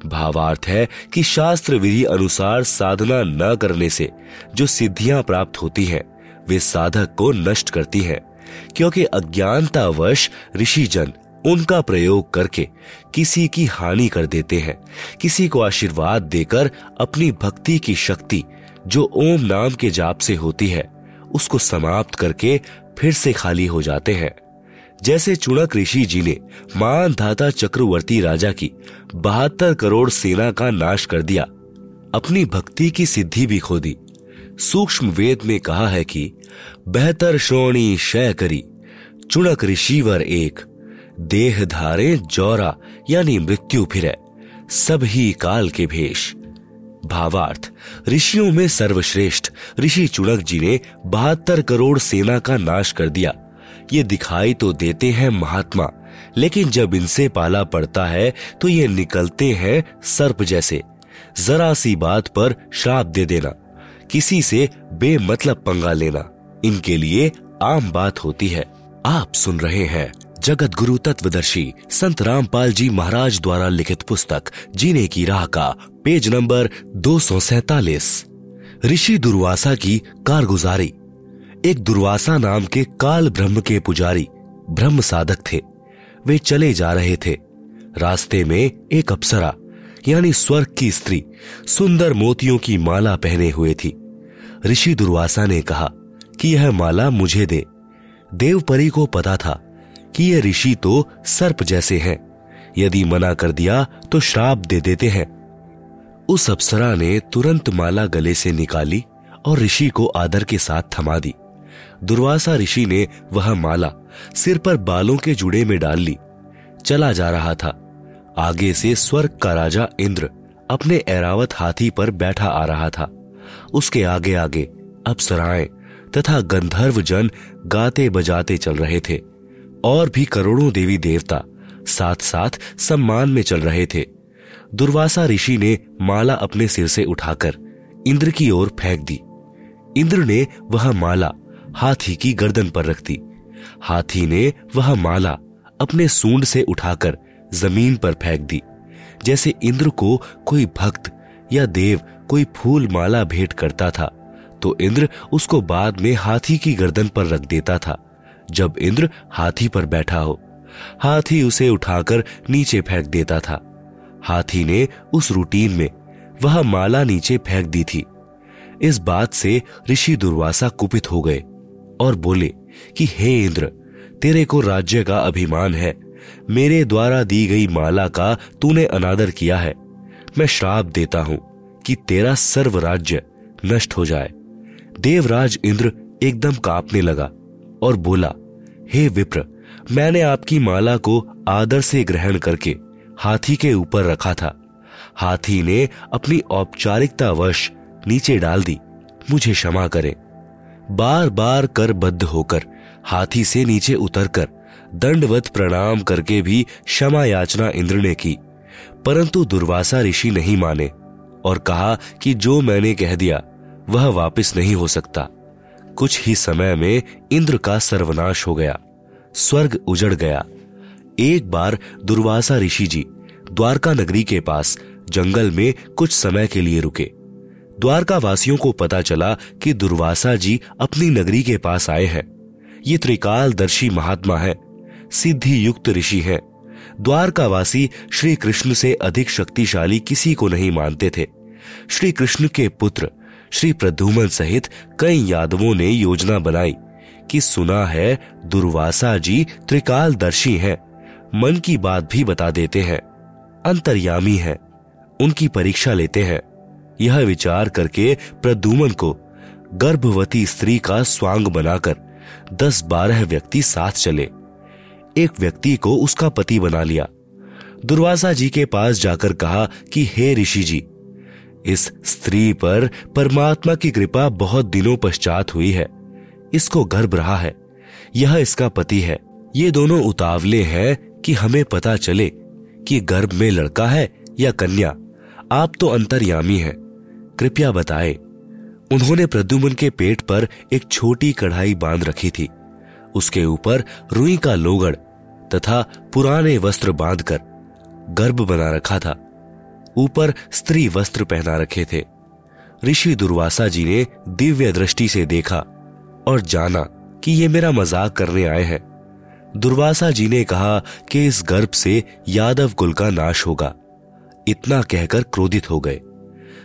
भावार्थ है कि शास्त्र विधि अनुसार साधना न करने से जो सिद्धियाँ प्राप्त होती हैं, वे साधक को नष्ट करती हैं, क्योंकि अज्ञानतावश ऋषि जन उनका प्रयोग करके किसी की हानि कर देते हैं। किसी को आशीर्वाद देकर अपनी भक्ति की शक्ति, जो ओम नाम के जाप से होती है, उसको समाप्त करके फिर से खाली हो जाते हैं। जैसे चुणक ऋषि जी ने मान धाता चक्रवर्ती राजा की बहत्तर करोड़ सेना का नाश कर दिया, अपनी भक्ति की सिद्धि भी खो दी। सूक्ष्म वेद में कहा है कि, बेहतर श्रोणी शय करी, चुणक ऋषिवर एक देह धारे जौरा, यानी मृत्यु फिर। सब ही काल के भेष। भावार्थ, ऋषियों में सर्वश्रेष्ठ, ऋषि चुणक जी ने बहत्तर करोड़ सेना का नाश कर दिया। ये दिखाई तो देते हैं महात्मा, लेकिन जब इनसे पाला पड़ता है तो ये निकलते हैं सर्प जैसे। जरा सी बात पर श्राप दे देना, किसी से बेमतलब पंगा लेना, इनके लिए आम बात होती है। आप सुन रहे हैं जगत गुरु तत्वदर्शी संत रामपाल जी महाराज द्वारा लिखित पुस्तक, जीने की राह का, पेज नंबर दो ऋषि दुर्वासा की कारगुजारी। एक दुर्वासा नाम के काल ब्रह्म के पुजारी, ब्रह्म साधक थे। वे चले जा रहे थे। रास्ते में एक अप्सरा, यानी स्वर्ग की स्त्री, सुंदर मोतियों की माला पहने हुए थी। ऋषि दुर्वासा ने कहा कि यह माला मुझे दे। देवपरी को पता था कि ये ऋषि तो सर्प जैसे हैं। यदि मना कर दिया तो श्राप दे देते हैं। उस अप्सरा ने तुरंत माला गले से निकाली और ऋषि को आदर के साथ थमा दी। दुर्वासा ऋषि ने वह माला सिर पर बालों के जुड़े में डाल ली। चला जा रहा था। आगे से स्वर्ग का राजा इंद्र अपने एरावत हाथी पर बैठा आ रहा था। उसके आगे आगे अप्सराएँ तथा गंधर्व जन गाते बजाते चल रहे थे। और भी करोड़ों देवी देवता साथ साथ सम्मान में चल रहे थे। दुर्वासा ऋषि ने माला अपने सिर से उठाकर इंद्र की ओर फेंक दी। इंद्र ने वह माला हाथी की गर्दन पर रख दी। हाथी ने वह माला अपने सूंड से उठाकर ज़मीन पर फेंक दी। जैसे इंद्र को कोई भक्त या देव कोई फूल माला भेंट करता था तो इंद्र उसको बाद में हाथी की गर्दन पर रख देता था। जब इंद्र हाथी पर बैठा हो। हाथी उसे उठाकर नीचे फेंक देता था। हाथी ने उस रूटीन में वह माला नीचे फेंक दी थी। इस बात से ऋषि दुर्वासा कुपित हो गए और बोले कि, हे इंद्र, तेरे को राज्य का अभिमान है। मेरे द्वारा दी गई माला का तूने अनादर किया है। मैं श्राप देता हूँ कि तेरा सर्व राज्य नष्ट हो जाए। देवराज इंद्र एकदम कांपने लगा। और बोला, हे विप्र, मैंने आपकी माला को आदर से ग्रहण करके हाथी के ऊपर रखा था। हाथी ने अपनी औपचारिकता वश नीचे डाल दी, मुझे क्षमा करें। बार बार कर बद्ध होकर हाथी से नीचे उतरकर दंडवत प्रणाम करके भी क्षमा याचना इंद्र ने की, परंतु दुर्वासा ऋषि नहीं माने और कहा कि जो मैंने कह दिया, वह वापस नहीं हो सकता। कुछ ही समय में इंद्र का सर्वनाश हो गया। स्वर्ग उजड़ गया। एक बार दुर्वासा ऋषि जी द्वारका नगरी के पास जंगल में कुछ समय के लिए रुके। द्वारका वासियों को पता चला कि दुर्वासा जी अपनी नगरी के पास आए हैं। ये त्रिकालदर्शी महात्मा है, सिद्धि युक्त ऋषि है। द्वारकावासी श्री कृष्ण से अधिक शक्तिशाली किसी को नहीं मानते थे। श्री कृष्ण के पुत्र श्री प्रद्युमन सहित कई यादवों ने योजना बनाई कि सुना है, दुर्वासा जी त्रिकालदर्शी हैं। मन की बात भी बता देते हैं। अंतर्यामी है। उनकी परीक्षा लेते हैं। यह विचार करके प्रदुमन को गर्भवती स्त्री का स्वांग बनाकर दस बारह व्यक्ति साथ चले। एक व्यक्ति को उसका पति बना लिया। दुर्वासा जी के पास जाकर कहा कि, हे ऋषि जी इस स्त्री पर परमात्मा की कृपा बहुत दिनों पश्चात हुई है। इसको गर्भ रहा है। यह इसका पति है। ये दोनों उतावले हैं कि हमें पता चले कि गर्भ में लड़का है या कन्या। आप तो अंतर्यामी हैं। कृपया बताए। उन्होंने प्रद्युमन के पेट पर एक छोटी कढ़ाई बाँध रखी थी। उसके ऊपर रुई का लोगड़ तथा पुराने वस्त्र बांधकर गर्भ बना रखा था। ऊपर स्त्री वस्त्र पहना रखे थे। ऋषि दुर्वासा जी ने दिव्य दृष्टि से देखा और जाना कि ये मेरा मज़ाक करने आए हैं। दुर्वासा जी ने कहा कि इस गर्भ से यादव कुल का नाश होगा। इतना कहकर क्रोधित हो गए।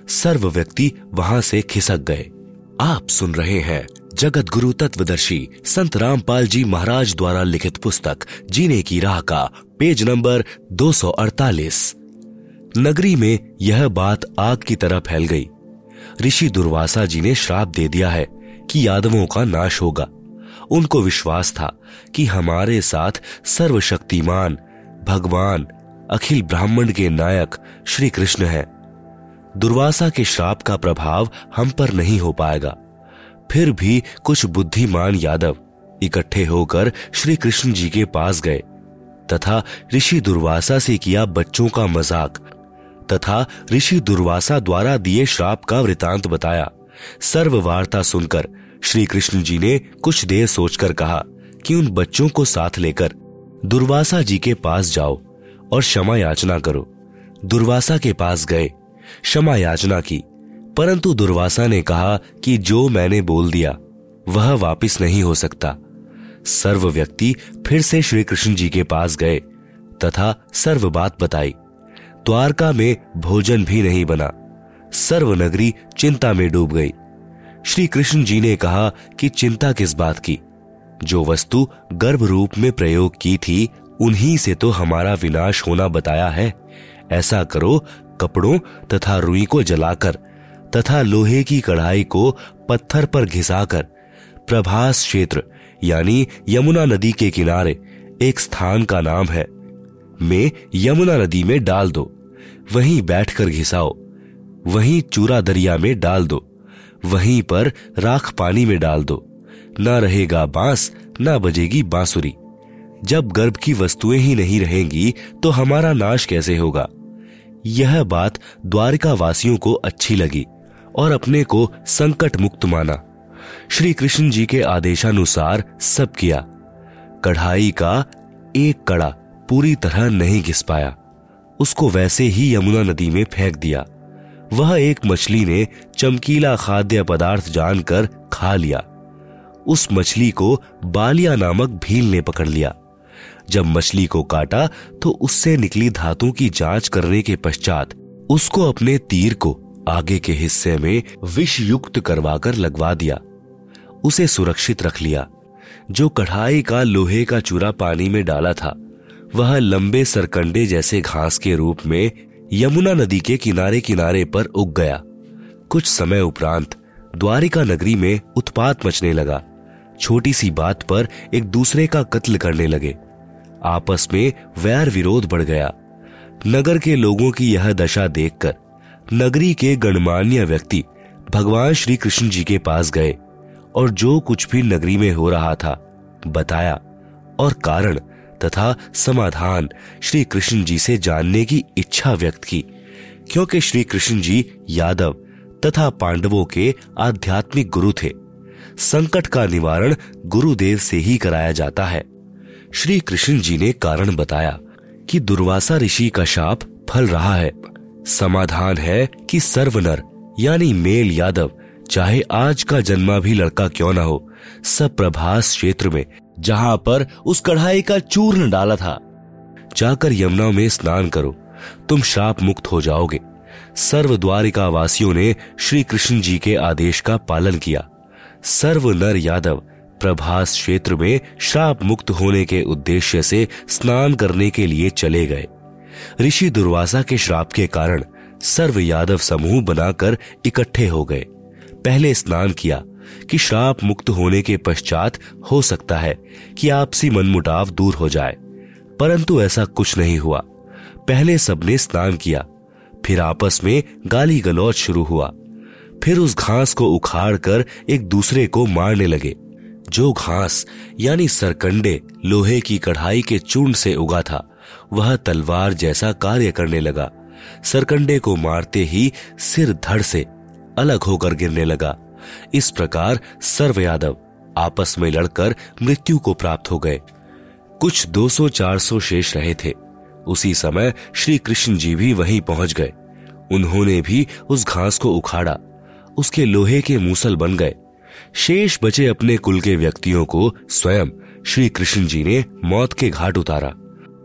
सर्व व्यक्ति वहाँ से खिसक गए। आप सुन रहे हैं जगत गुरु तत्वदर्शी संत रामपाल जी महाराज द्वारा लिखित पुस्तक, जीने की राह का, पेज नंबर 248 नगरी में यह बात आग की तरह फैल गई। ऋषि दुर्वासा जी ने श्राप दे दिया है कि यादवों का नाश होगा। उनको विश्वास था कि हमारे साथ सर्वशक्तिमान, भगवान, अखिल ब्राह्मण के नायक श्री कृष्ण है। दुर्वासा के श्राप का प्रभाव हम पर नहीं हो पाएगा। फिर भी कुछ बुद्धिमान यादव इकट्ठे होकर श्री कृष्ण जी के पास गए, तथा ऋषि दुर्वासा से किया बच्चों का मज़ाक। तथा ऋषि दुर्वासा द्वारा दिए श्राप का वृतांत बताया। सर्व वार्ता सुनकर श्री कृष्ण जी ने कुछ देर सोचकर कहा कि उन बच्चों को साथ लेकर दुर्वासा जी के पास जाओ और क्षमा याचना करो। दुर्वासा के पास गए, क्षमा याचना की, परंतु दुर्वासा ने कहा कि जो मैंने बोल दिया, वह वापिस नहीं हो सकता। सर्व व्यक्ति फिर से श्री कृष्ण जी के पास गए तथा सर्व बात बताई। द्वारका में भोजन भी नहीं बना। सर्व नगरी चिंता में डूब गई। श्री कृष्ण जी ने कहा कि चिंता किस बात की? जो वस्तु गर्भ रूप में प्रयोग की थी, उन्हीं से तो हमारा विनाश होना बताया है। ऐसा करो, कपड़ों तथा रुई को जलाकर तथा लोहे की कढ़ाई को पत्थर पर घिसाकर प्रभास क्षेत्र, यानी यमुना नदी के किनारे, एक स्थान का नाम है। में यमुना नदी में डाल दो। वहीं बैठकर घिसाओ। वहीं चूरा दरिया में डाल दो। वहीं पर राख पानी में डाल दो। न रहेगा बाँस, ना बजेगी बांसुरी। जब गर्भ की वस्तुएँ ही नहीं रहेंगी तो हमारा नाश कैसे होगा? यह बात द्वारिका वासियों को अच्छी लगी और अपने को संकट मुक्त माना। श्री कृष्ण जी के आदेशानुसार सब किया। कढ़ाई का एक कड़ा पूरी तरह नहीं घिस पाया। उसको वैसे ही यमुना नदी में फेंक दिया। वह एक मछली ने चमकीला खाद्य पदार्थ जानकर खा लिया। उस मछली को बालिया नामक भील ने पकड़ लिया। जब मछली को काटा तो उससे निकली धातु की जाँच करने के पश्चात उसको अपने तीर को आगे के हिस्से में विष युक्त करवाकर लगवा दिया। उसे सुरक्षित रख लिया। जो कढ़ाई का लोहे का चूरा पानी में डाला था वह लंबे सरकंडे जैसे घास के रूप में यमुना नदी के किनारे किनारे पर उग गया। कुछ समय उपरांत द्वारिका नगरी में उत्पात मचने लगा। छोटी सी बात पर एक दूसरे का कत्ल करने लगे। आपस में वैर विरोध बढ़ गया। नगर के लोगों की यह दशा देखकर नगरी के गणमान्य व्यक्ति भगवान श्री कृष्ण जी के पास गए और जो कुछ भी नगरी में हो रहा था, बताया और कारण तथा समाधान श्री कृष्ण जी से जानने की इच्छा व्यक्त की। क्योंकि श्री कृष्ण जी यादव तथा पांडवों के आध्यात्मिक गुरु थे, संकट का निवारण गुरुदेव से ही कराया जाता है। श्री कृष्ण जी ने कारण बताया कि दुर्वासा ऋषि का शाप फल रहा है। समाधान है कि सर्वनर, यानी मेल यादव, चाहे आज का जन्मा भी लड़का क्यों ना हो, सब प्रभास क्षेत्र में जहाँ पर उस कढ़ाई का चूर्ण डाला था। जाकर यमुना में स्नान करो। तुम श्राप मुक्त हो जाओगे। सर्व द्वारिका वासियों ने श्री कृष्ण जी के आदेश का पालन किया। सर्व नर यादव प्रभास क्षेत्र में श्राप मुक्त होने के उद्देश्य से स्नान करने के लिए चले गए। ऋषि दुर्वासा के श्राप के कारण सर्व यादव समूह बनाकर इकट्ठे हो गए। पहले स्नान किया कि श्राप मुक्त होने के पश्चात हो सकता है कि आपसी मनमुटाव दूर हो जाए। परंतु ऐसा कुछ नहीं हुआ। पहले सबने स्नान किया। फिर आपस में गाली गलौज शुरू हुआ। फिर उस घास को उखाड़ कर एक दूसरे को मारने लगे। जो घास, यानी सरकंडे, लोहे की कढ़ाई के चूर्ण से उगा था, वह तलवार जैसा कार्य करने लगा। सरकंडे को मारते ही सिर धड़ से अलग होकर गिरने लगा। इस प्रकार सर्व यादव आपस में लड़कर मृत्यु को प्राप्त हो गए। कुछ 200-400 शेष रहे थे। उसी समय श्री कृष्ण जी भी वहीं पहुँच गए। उन्होंने भी उस घास को उखाड़ा। उसके लोहे के मूसल बन गए। शेष बचे अपने कुल के व्यक्तियों को स्वयं श्री कृष्ण जी ने मौत के घाट उतारा।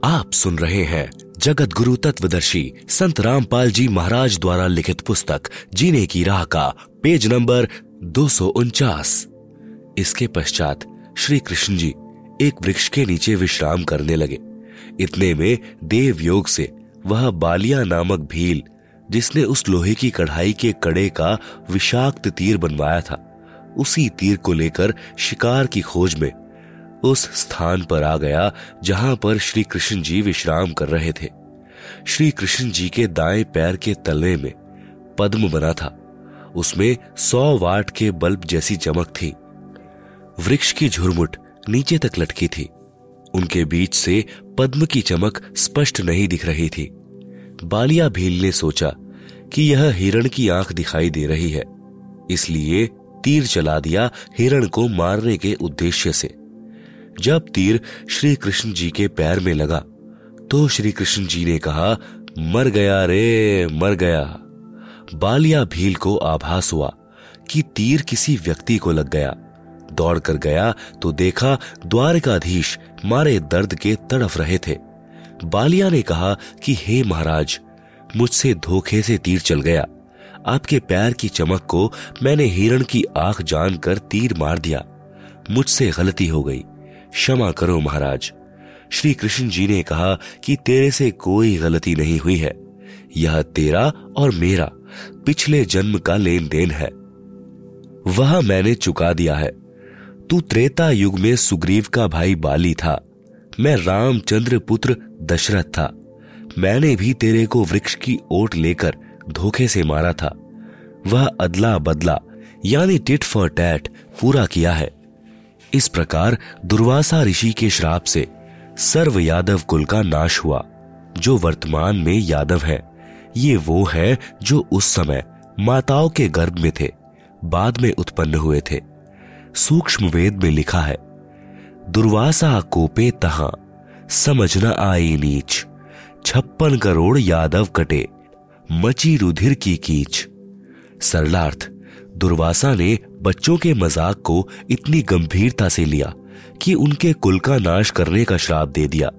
आप सुन रहे हैं जगत गुरु तत्वदर्शी संत रामपाल जी महाराज द्वारा लिखित पुस्तक, जीने की राह का, पेज नंबर दो सौ उनचास। इसके पश्चात श्री कृष्ण जी एक वृक्ष के नीचे विश्राम करने लगे। इतने में देव योग से वह बालिया नामक भील, जिसने उस लोहे की कढ़ाई के कड़े का विषाक्त तीर बनवाया था, उसी तीर को लेकर शिकार की खोज में उस स्थान पर आ गया जहाँ पर श्री कृष्ण जी विश्राम कर रहे थे। श्री कृष्ण जी के दाएँ पैर के तले में पद्म बना था। उसमें सौ वाट के बल्ब जैसी चमक थी। वृक्ष की झुरमुट नीचे तक लटकी थी। उनके बीच से पद्म की चमक स्पष्ट नहीं दिख रही थी। बालिया भील ने सोचा कि यह हिरण की आँख दिखाई दे रही है, इसलिए तीर चला दिया हिरण को मारने के उद्देश्य से। जब तीर श्री कृष्ण जी के पैर में लगा तो श्री कृष्ण जी ने कहा, मर गया रे, मर गया। बालिया भील को आभास हुआ कि तीर किसी व्यक्ति को लग गया। दौड़ कर गया तो देखा द्वारकाधीश मारे दर्द के तड़फ रहे थे। बालिया ने कहा कि, हे महाराज, मुझसे धोखे से तीर चल गया। आपके पैर की चमक को मैंने हिरण की आँख जानकर तीर मार दिया। मुझसे गलती हो गई। क्षमा करो महाराज। श्री कृष्ण जी ने कहा कि तेरे से कोई गलती नहीं हुई है। यह तेरा और मेरा। पिछले जन्म का लेन देन है। वह मैंने चुका दिया है। तू त्रेता युग में सुग्रीव का भाई बाली था। मैं रामचंद्र पुत्र दशरथ था। मैंने भी तेरे को वृक्ष की ओट लेकर धोखे से मारा था। वह अदला बदला, यानी टिट फॉर टैट पूरा किया है। इस प्रकार दुर्वासा ऋषि के श्राप से सर्व यादव कुल का नाश हुआ, जो वर्तमान में यादव है। ये वो है जो उस समय माताओं के गर्भ में थे, बाद में उत्पन्न हुए थे। सूक्ष्म वेद में लिखा है, दुर्वासा कोपे तहा, समझ न आई नीच। छप्पन करोड़ यादव कटे, मची रुधिर की कीच। सरलार्थ, दुर्वासा ने बच्चों के मज़ाक को इतनी गंभीरता से लिया कि उनके कुल का नाश करने का श्राप दे दिया।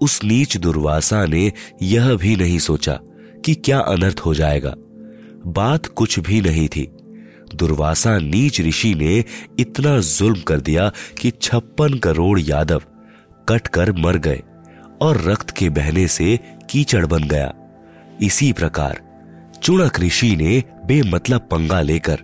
उस नीच दुर्वासा ने यह भी नहीं सोचा कि क्या अनर्थ हो जाएगा। बात कुछ भी नहीं थी। दुर्वासा नीच ऋषि ने इतना जुल्म कर दिया कि छप्पन करोड़ यादव कट कर मर गए और रक्त के बहने से कीचड़ बन गया। इसी प्रकार चुणक ऋषि ने बेमतलब पंगा लेकर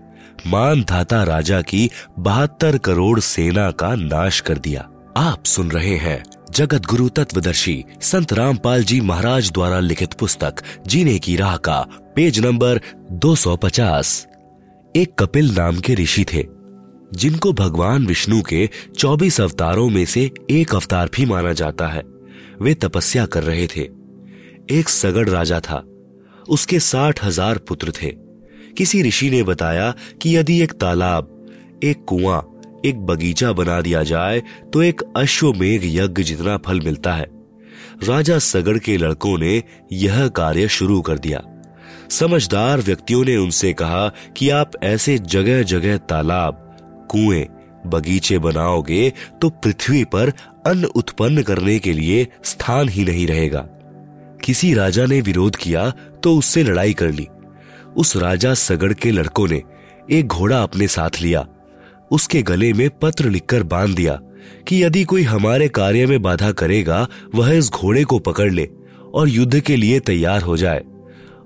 मानधाता राजा की बहत्तर करोड़ सेना का नाश कर दिया। आप सुन रहे हैं जगत गुरु तत्वदर्शी संत रामपाल जी महाराज द्वारा लिखित पुस्तक जीने की राह का पेज नंबर 250 एक कपिल नाम के ऋषि थे, जिनको भगवान विष्णु के 24 अवतारों में से एक अवतार भी माना जाता है। वे तपस्या कर रहे थे। एक सगड़ राजा था। उसके साठ हज़ार पुत्र थे। किसी ऋषि ने बताया कि यदि एक तालाब, एक कुआँ एक बगीचा बना दिया जाए तो एक अश्वमेघ यज्ञ जितना फल मिलता है। राजा सगड़ के लड़कों ने यह कार्य शुरू कर दिया। समझदार व्यक्तियों ने उनसे कहा कि आप ऐसे जगह जगह तालाब, कुएँ, बगीचे बनाओगे तो पृथ्वी पर अन्न उत्पन्न करने के लिए स्थान ही नहीं रहेगा। किसी राजा ने विरोध किया तो उससे लड़ाई कर ली। उस राजा सगड़ के लड़कों ने एक घोड़ा अपने साथ लिया। उसके गले में पत्र लिखकर बाँध दिया कि यदि कोई हमारे कार्य में बाधा करेगा, वह इस घोड़े को पकड़ ले और युद्ध के लिए तैयार हो जाए।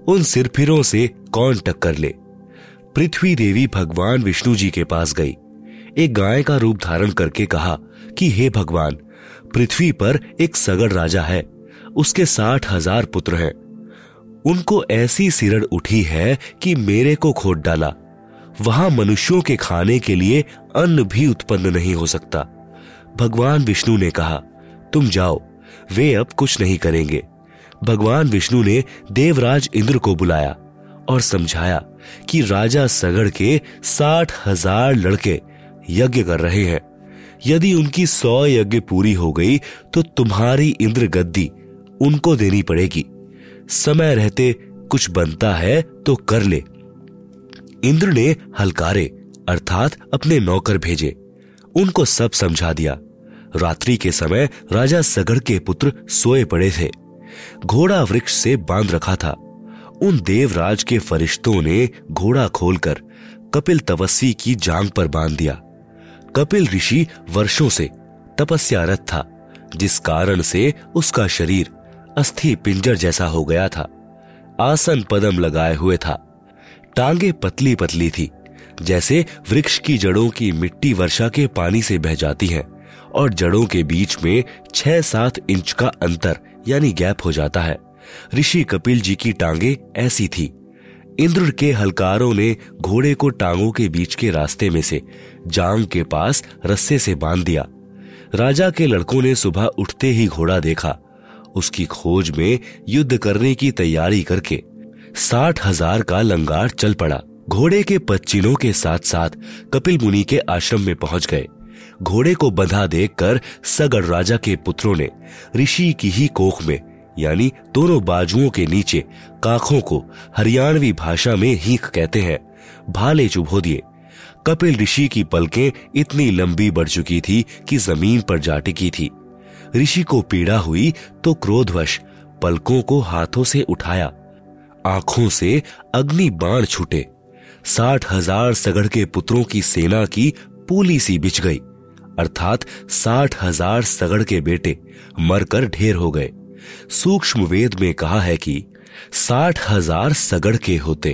उन सिरफिरों से कौन टक्कर ले? पृथ्वी देवी भगवान विष्णु जी के पास गई। एक गाय का रूप धारण करके कहा कि, हे भगवान, पृथ्वी पर एक सगड़ राजा है। उसके साठ हज़ार पुत्र हैं। उनको ऐसी सिरड़ उठी है कि मेरे को खोद डाला। वहाँ मनुष्यों के खाने के लिए अन्न भी उत्पन्न नहीं हो सकता। भगवान विष्णु ने कहा, तुम जाओ, वे अब कुछ नहीं करेंगे। भगवान विष्णु ने देवराज इंद्र को बुलाया और समझाया कि राजा सगड़ के साठ हज़ार लड़के यज्ञ कर रहे हैं। यदि उनकी सौ यज्ञ पूरी हो गई तो तुम्हारी इंद्र गद्दी उनको देनी पड़ेगी। समय रहते कुछ बनता है तो कर ले। इंद्र ने हलकारे, अर्थात अपने नौकर भेजे। उनको सब समझा दिया। रात्रि के समय राजा सगड़ के पुत्र सोए पड़े थे। घोड़ा वृक्ष से बाँध रखा था। उन देवराज के फरिश्तों ने घोड़ा खोलकर कपिल तपस्वी की जांग पर बाँध दिया। कपिल ऋषि वर्षों से तपस्यारत था, जिस कारण से उसका शरीर अस्थि पिंजर जैसा हो गया था। आसन पदम लगाए हुए था। टांगे पतली पतली थी, जैसे वृक्ष की जड़ों की मिट्टी वर्षा के पानी से बह जाती है, और जड़ों के बीच में छह सात इंच का अंतर, यानी गैप हो जाता है। ऋषि कपिल जी की टांगे ऐसी थी। इंद्र के हलकारों ने घोड़े को टांगों के बीच के रास्ते में से जांग के पास रस्से से बाँध दिया। राजा के लड़कों ने सुबह उठते ही घोड़ा देखा। उसकी खोज में युद्ध करने की तैयारी करके साठ हज़ार का लंगार चल पड़ा। घोड़े के पच्चीनों के साथ साथ कपिल मुनि के आश्रम में पहुँच गए। घोड़े को बंधा देखकर सगड़ राजा के पुत्रों ने ऋषि की ही कोख में, यानी दोनों बाजुओं के नीचे, काखों को हरियाणवी भाषा में हीख कहते हैं, भाले चुभो दिए। कपिल ऋषि की पलकें इतनी लंबी बढ़ चुकी थी कि ज़मीन पर जा टिकी थी। ऋषि को पीड़ा हुई तो क्रोधवश पलकों को हाथों से उठाया। आँखों से अग्नि बाण छूटे। साठ हज़ार सगड़ के पुत्रों की सेना की पूली सी बिछ गई, अर्थात साठ हज़ार सगड़ के बेटे मरकर ढेर हो गए। सूक्ष्म वेद में कहा है कि साठ हज़ार सगड़ के होते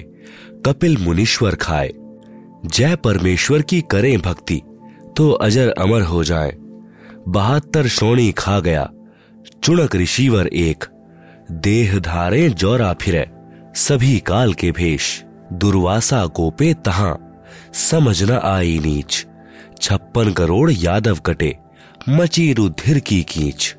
कपिल मुनीश्वर खाए। जय परमेश्वर की करें भक्ति तो अजर अमर हो जाए। बहत्तर श्रोणी खा गया चुणक ऋषिवर एक, देह धारे जौरा फिरे। सभी काल के भेष, दुर्वासा कोपे तहा, समझ न आई नीच। छप्पन करोड़ यादव कटे, मची रुधिर की कीच।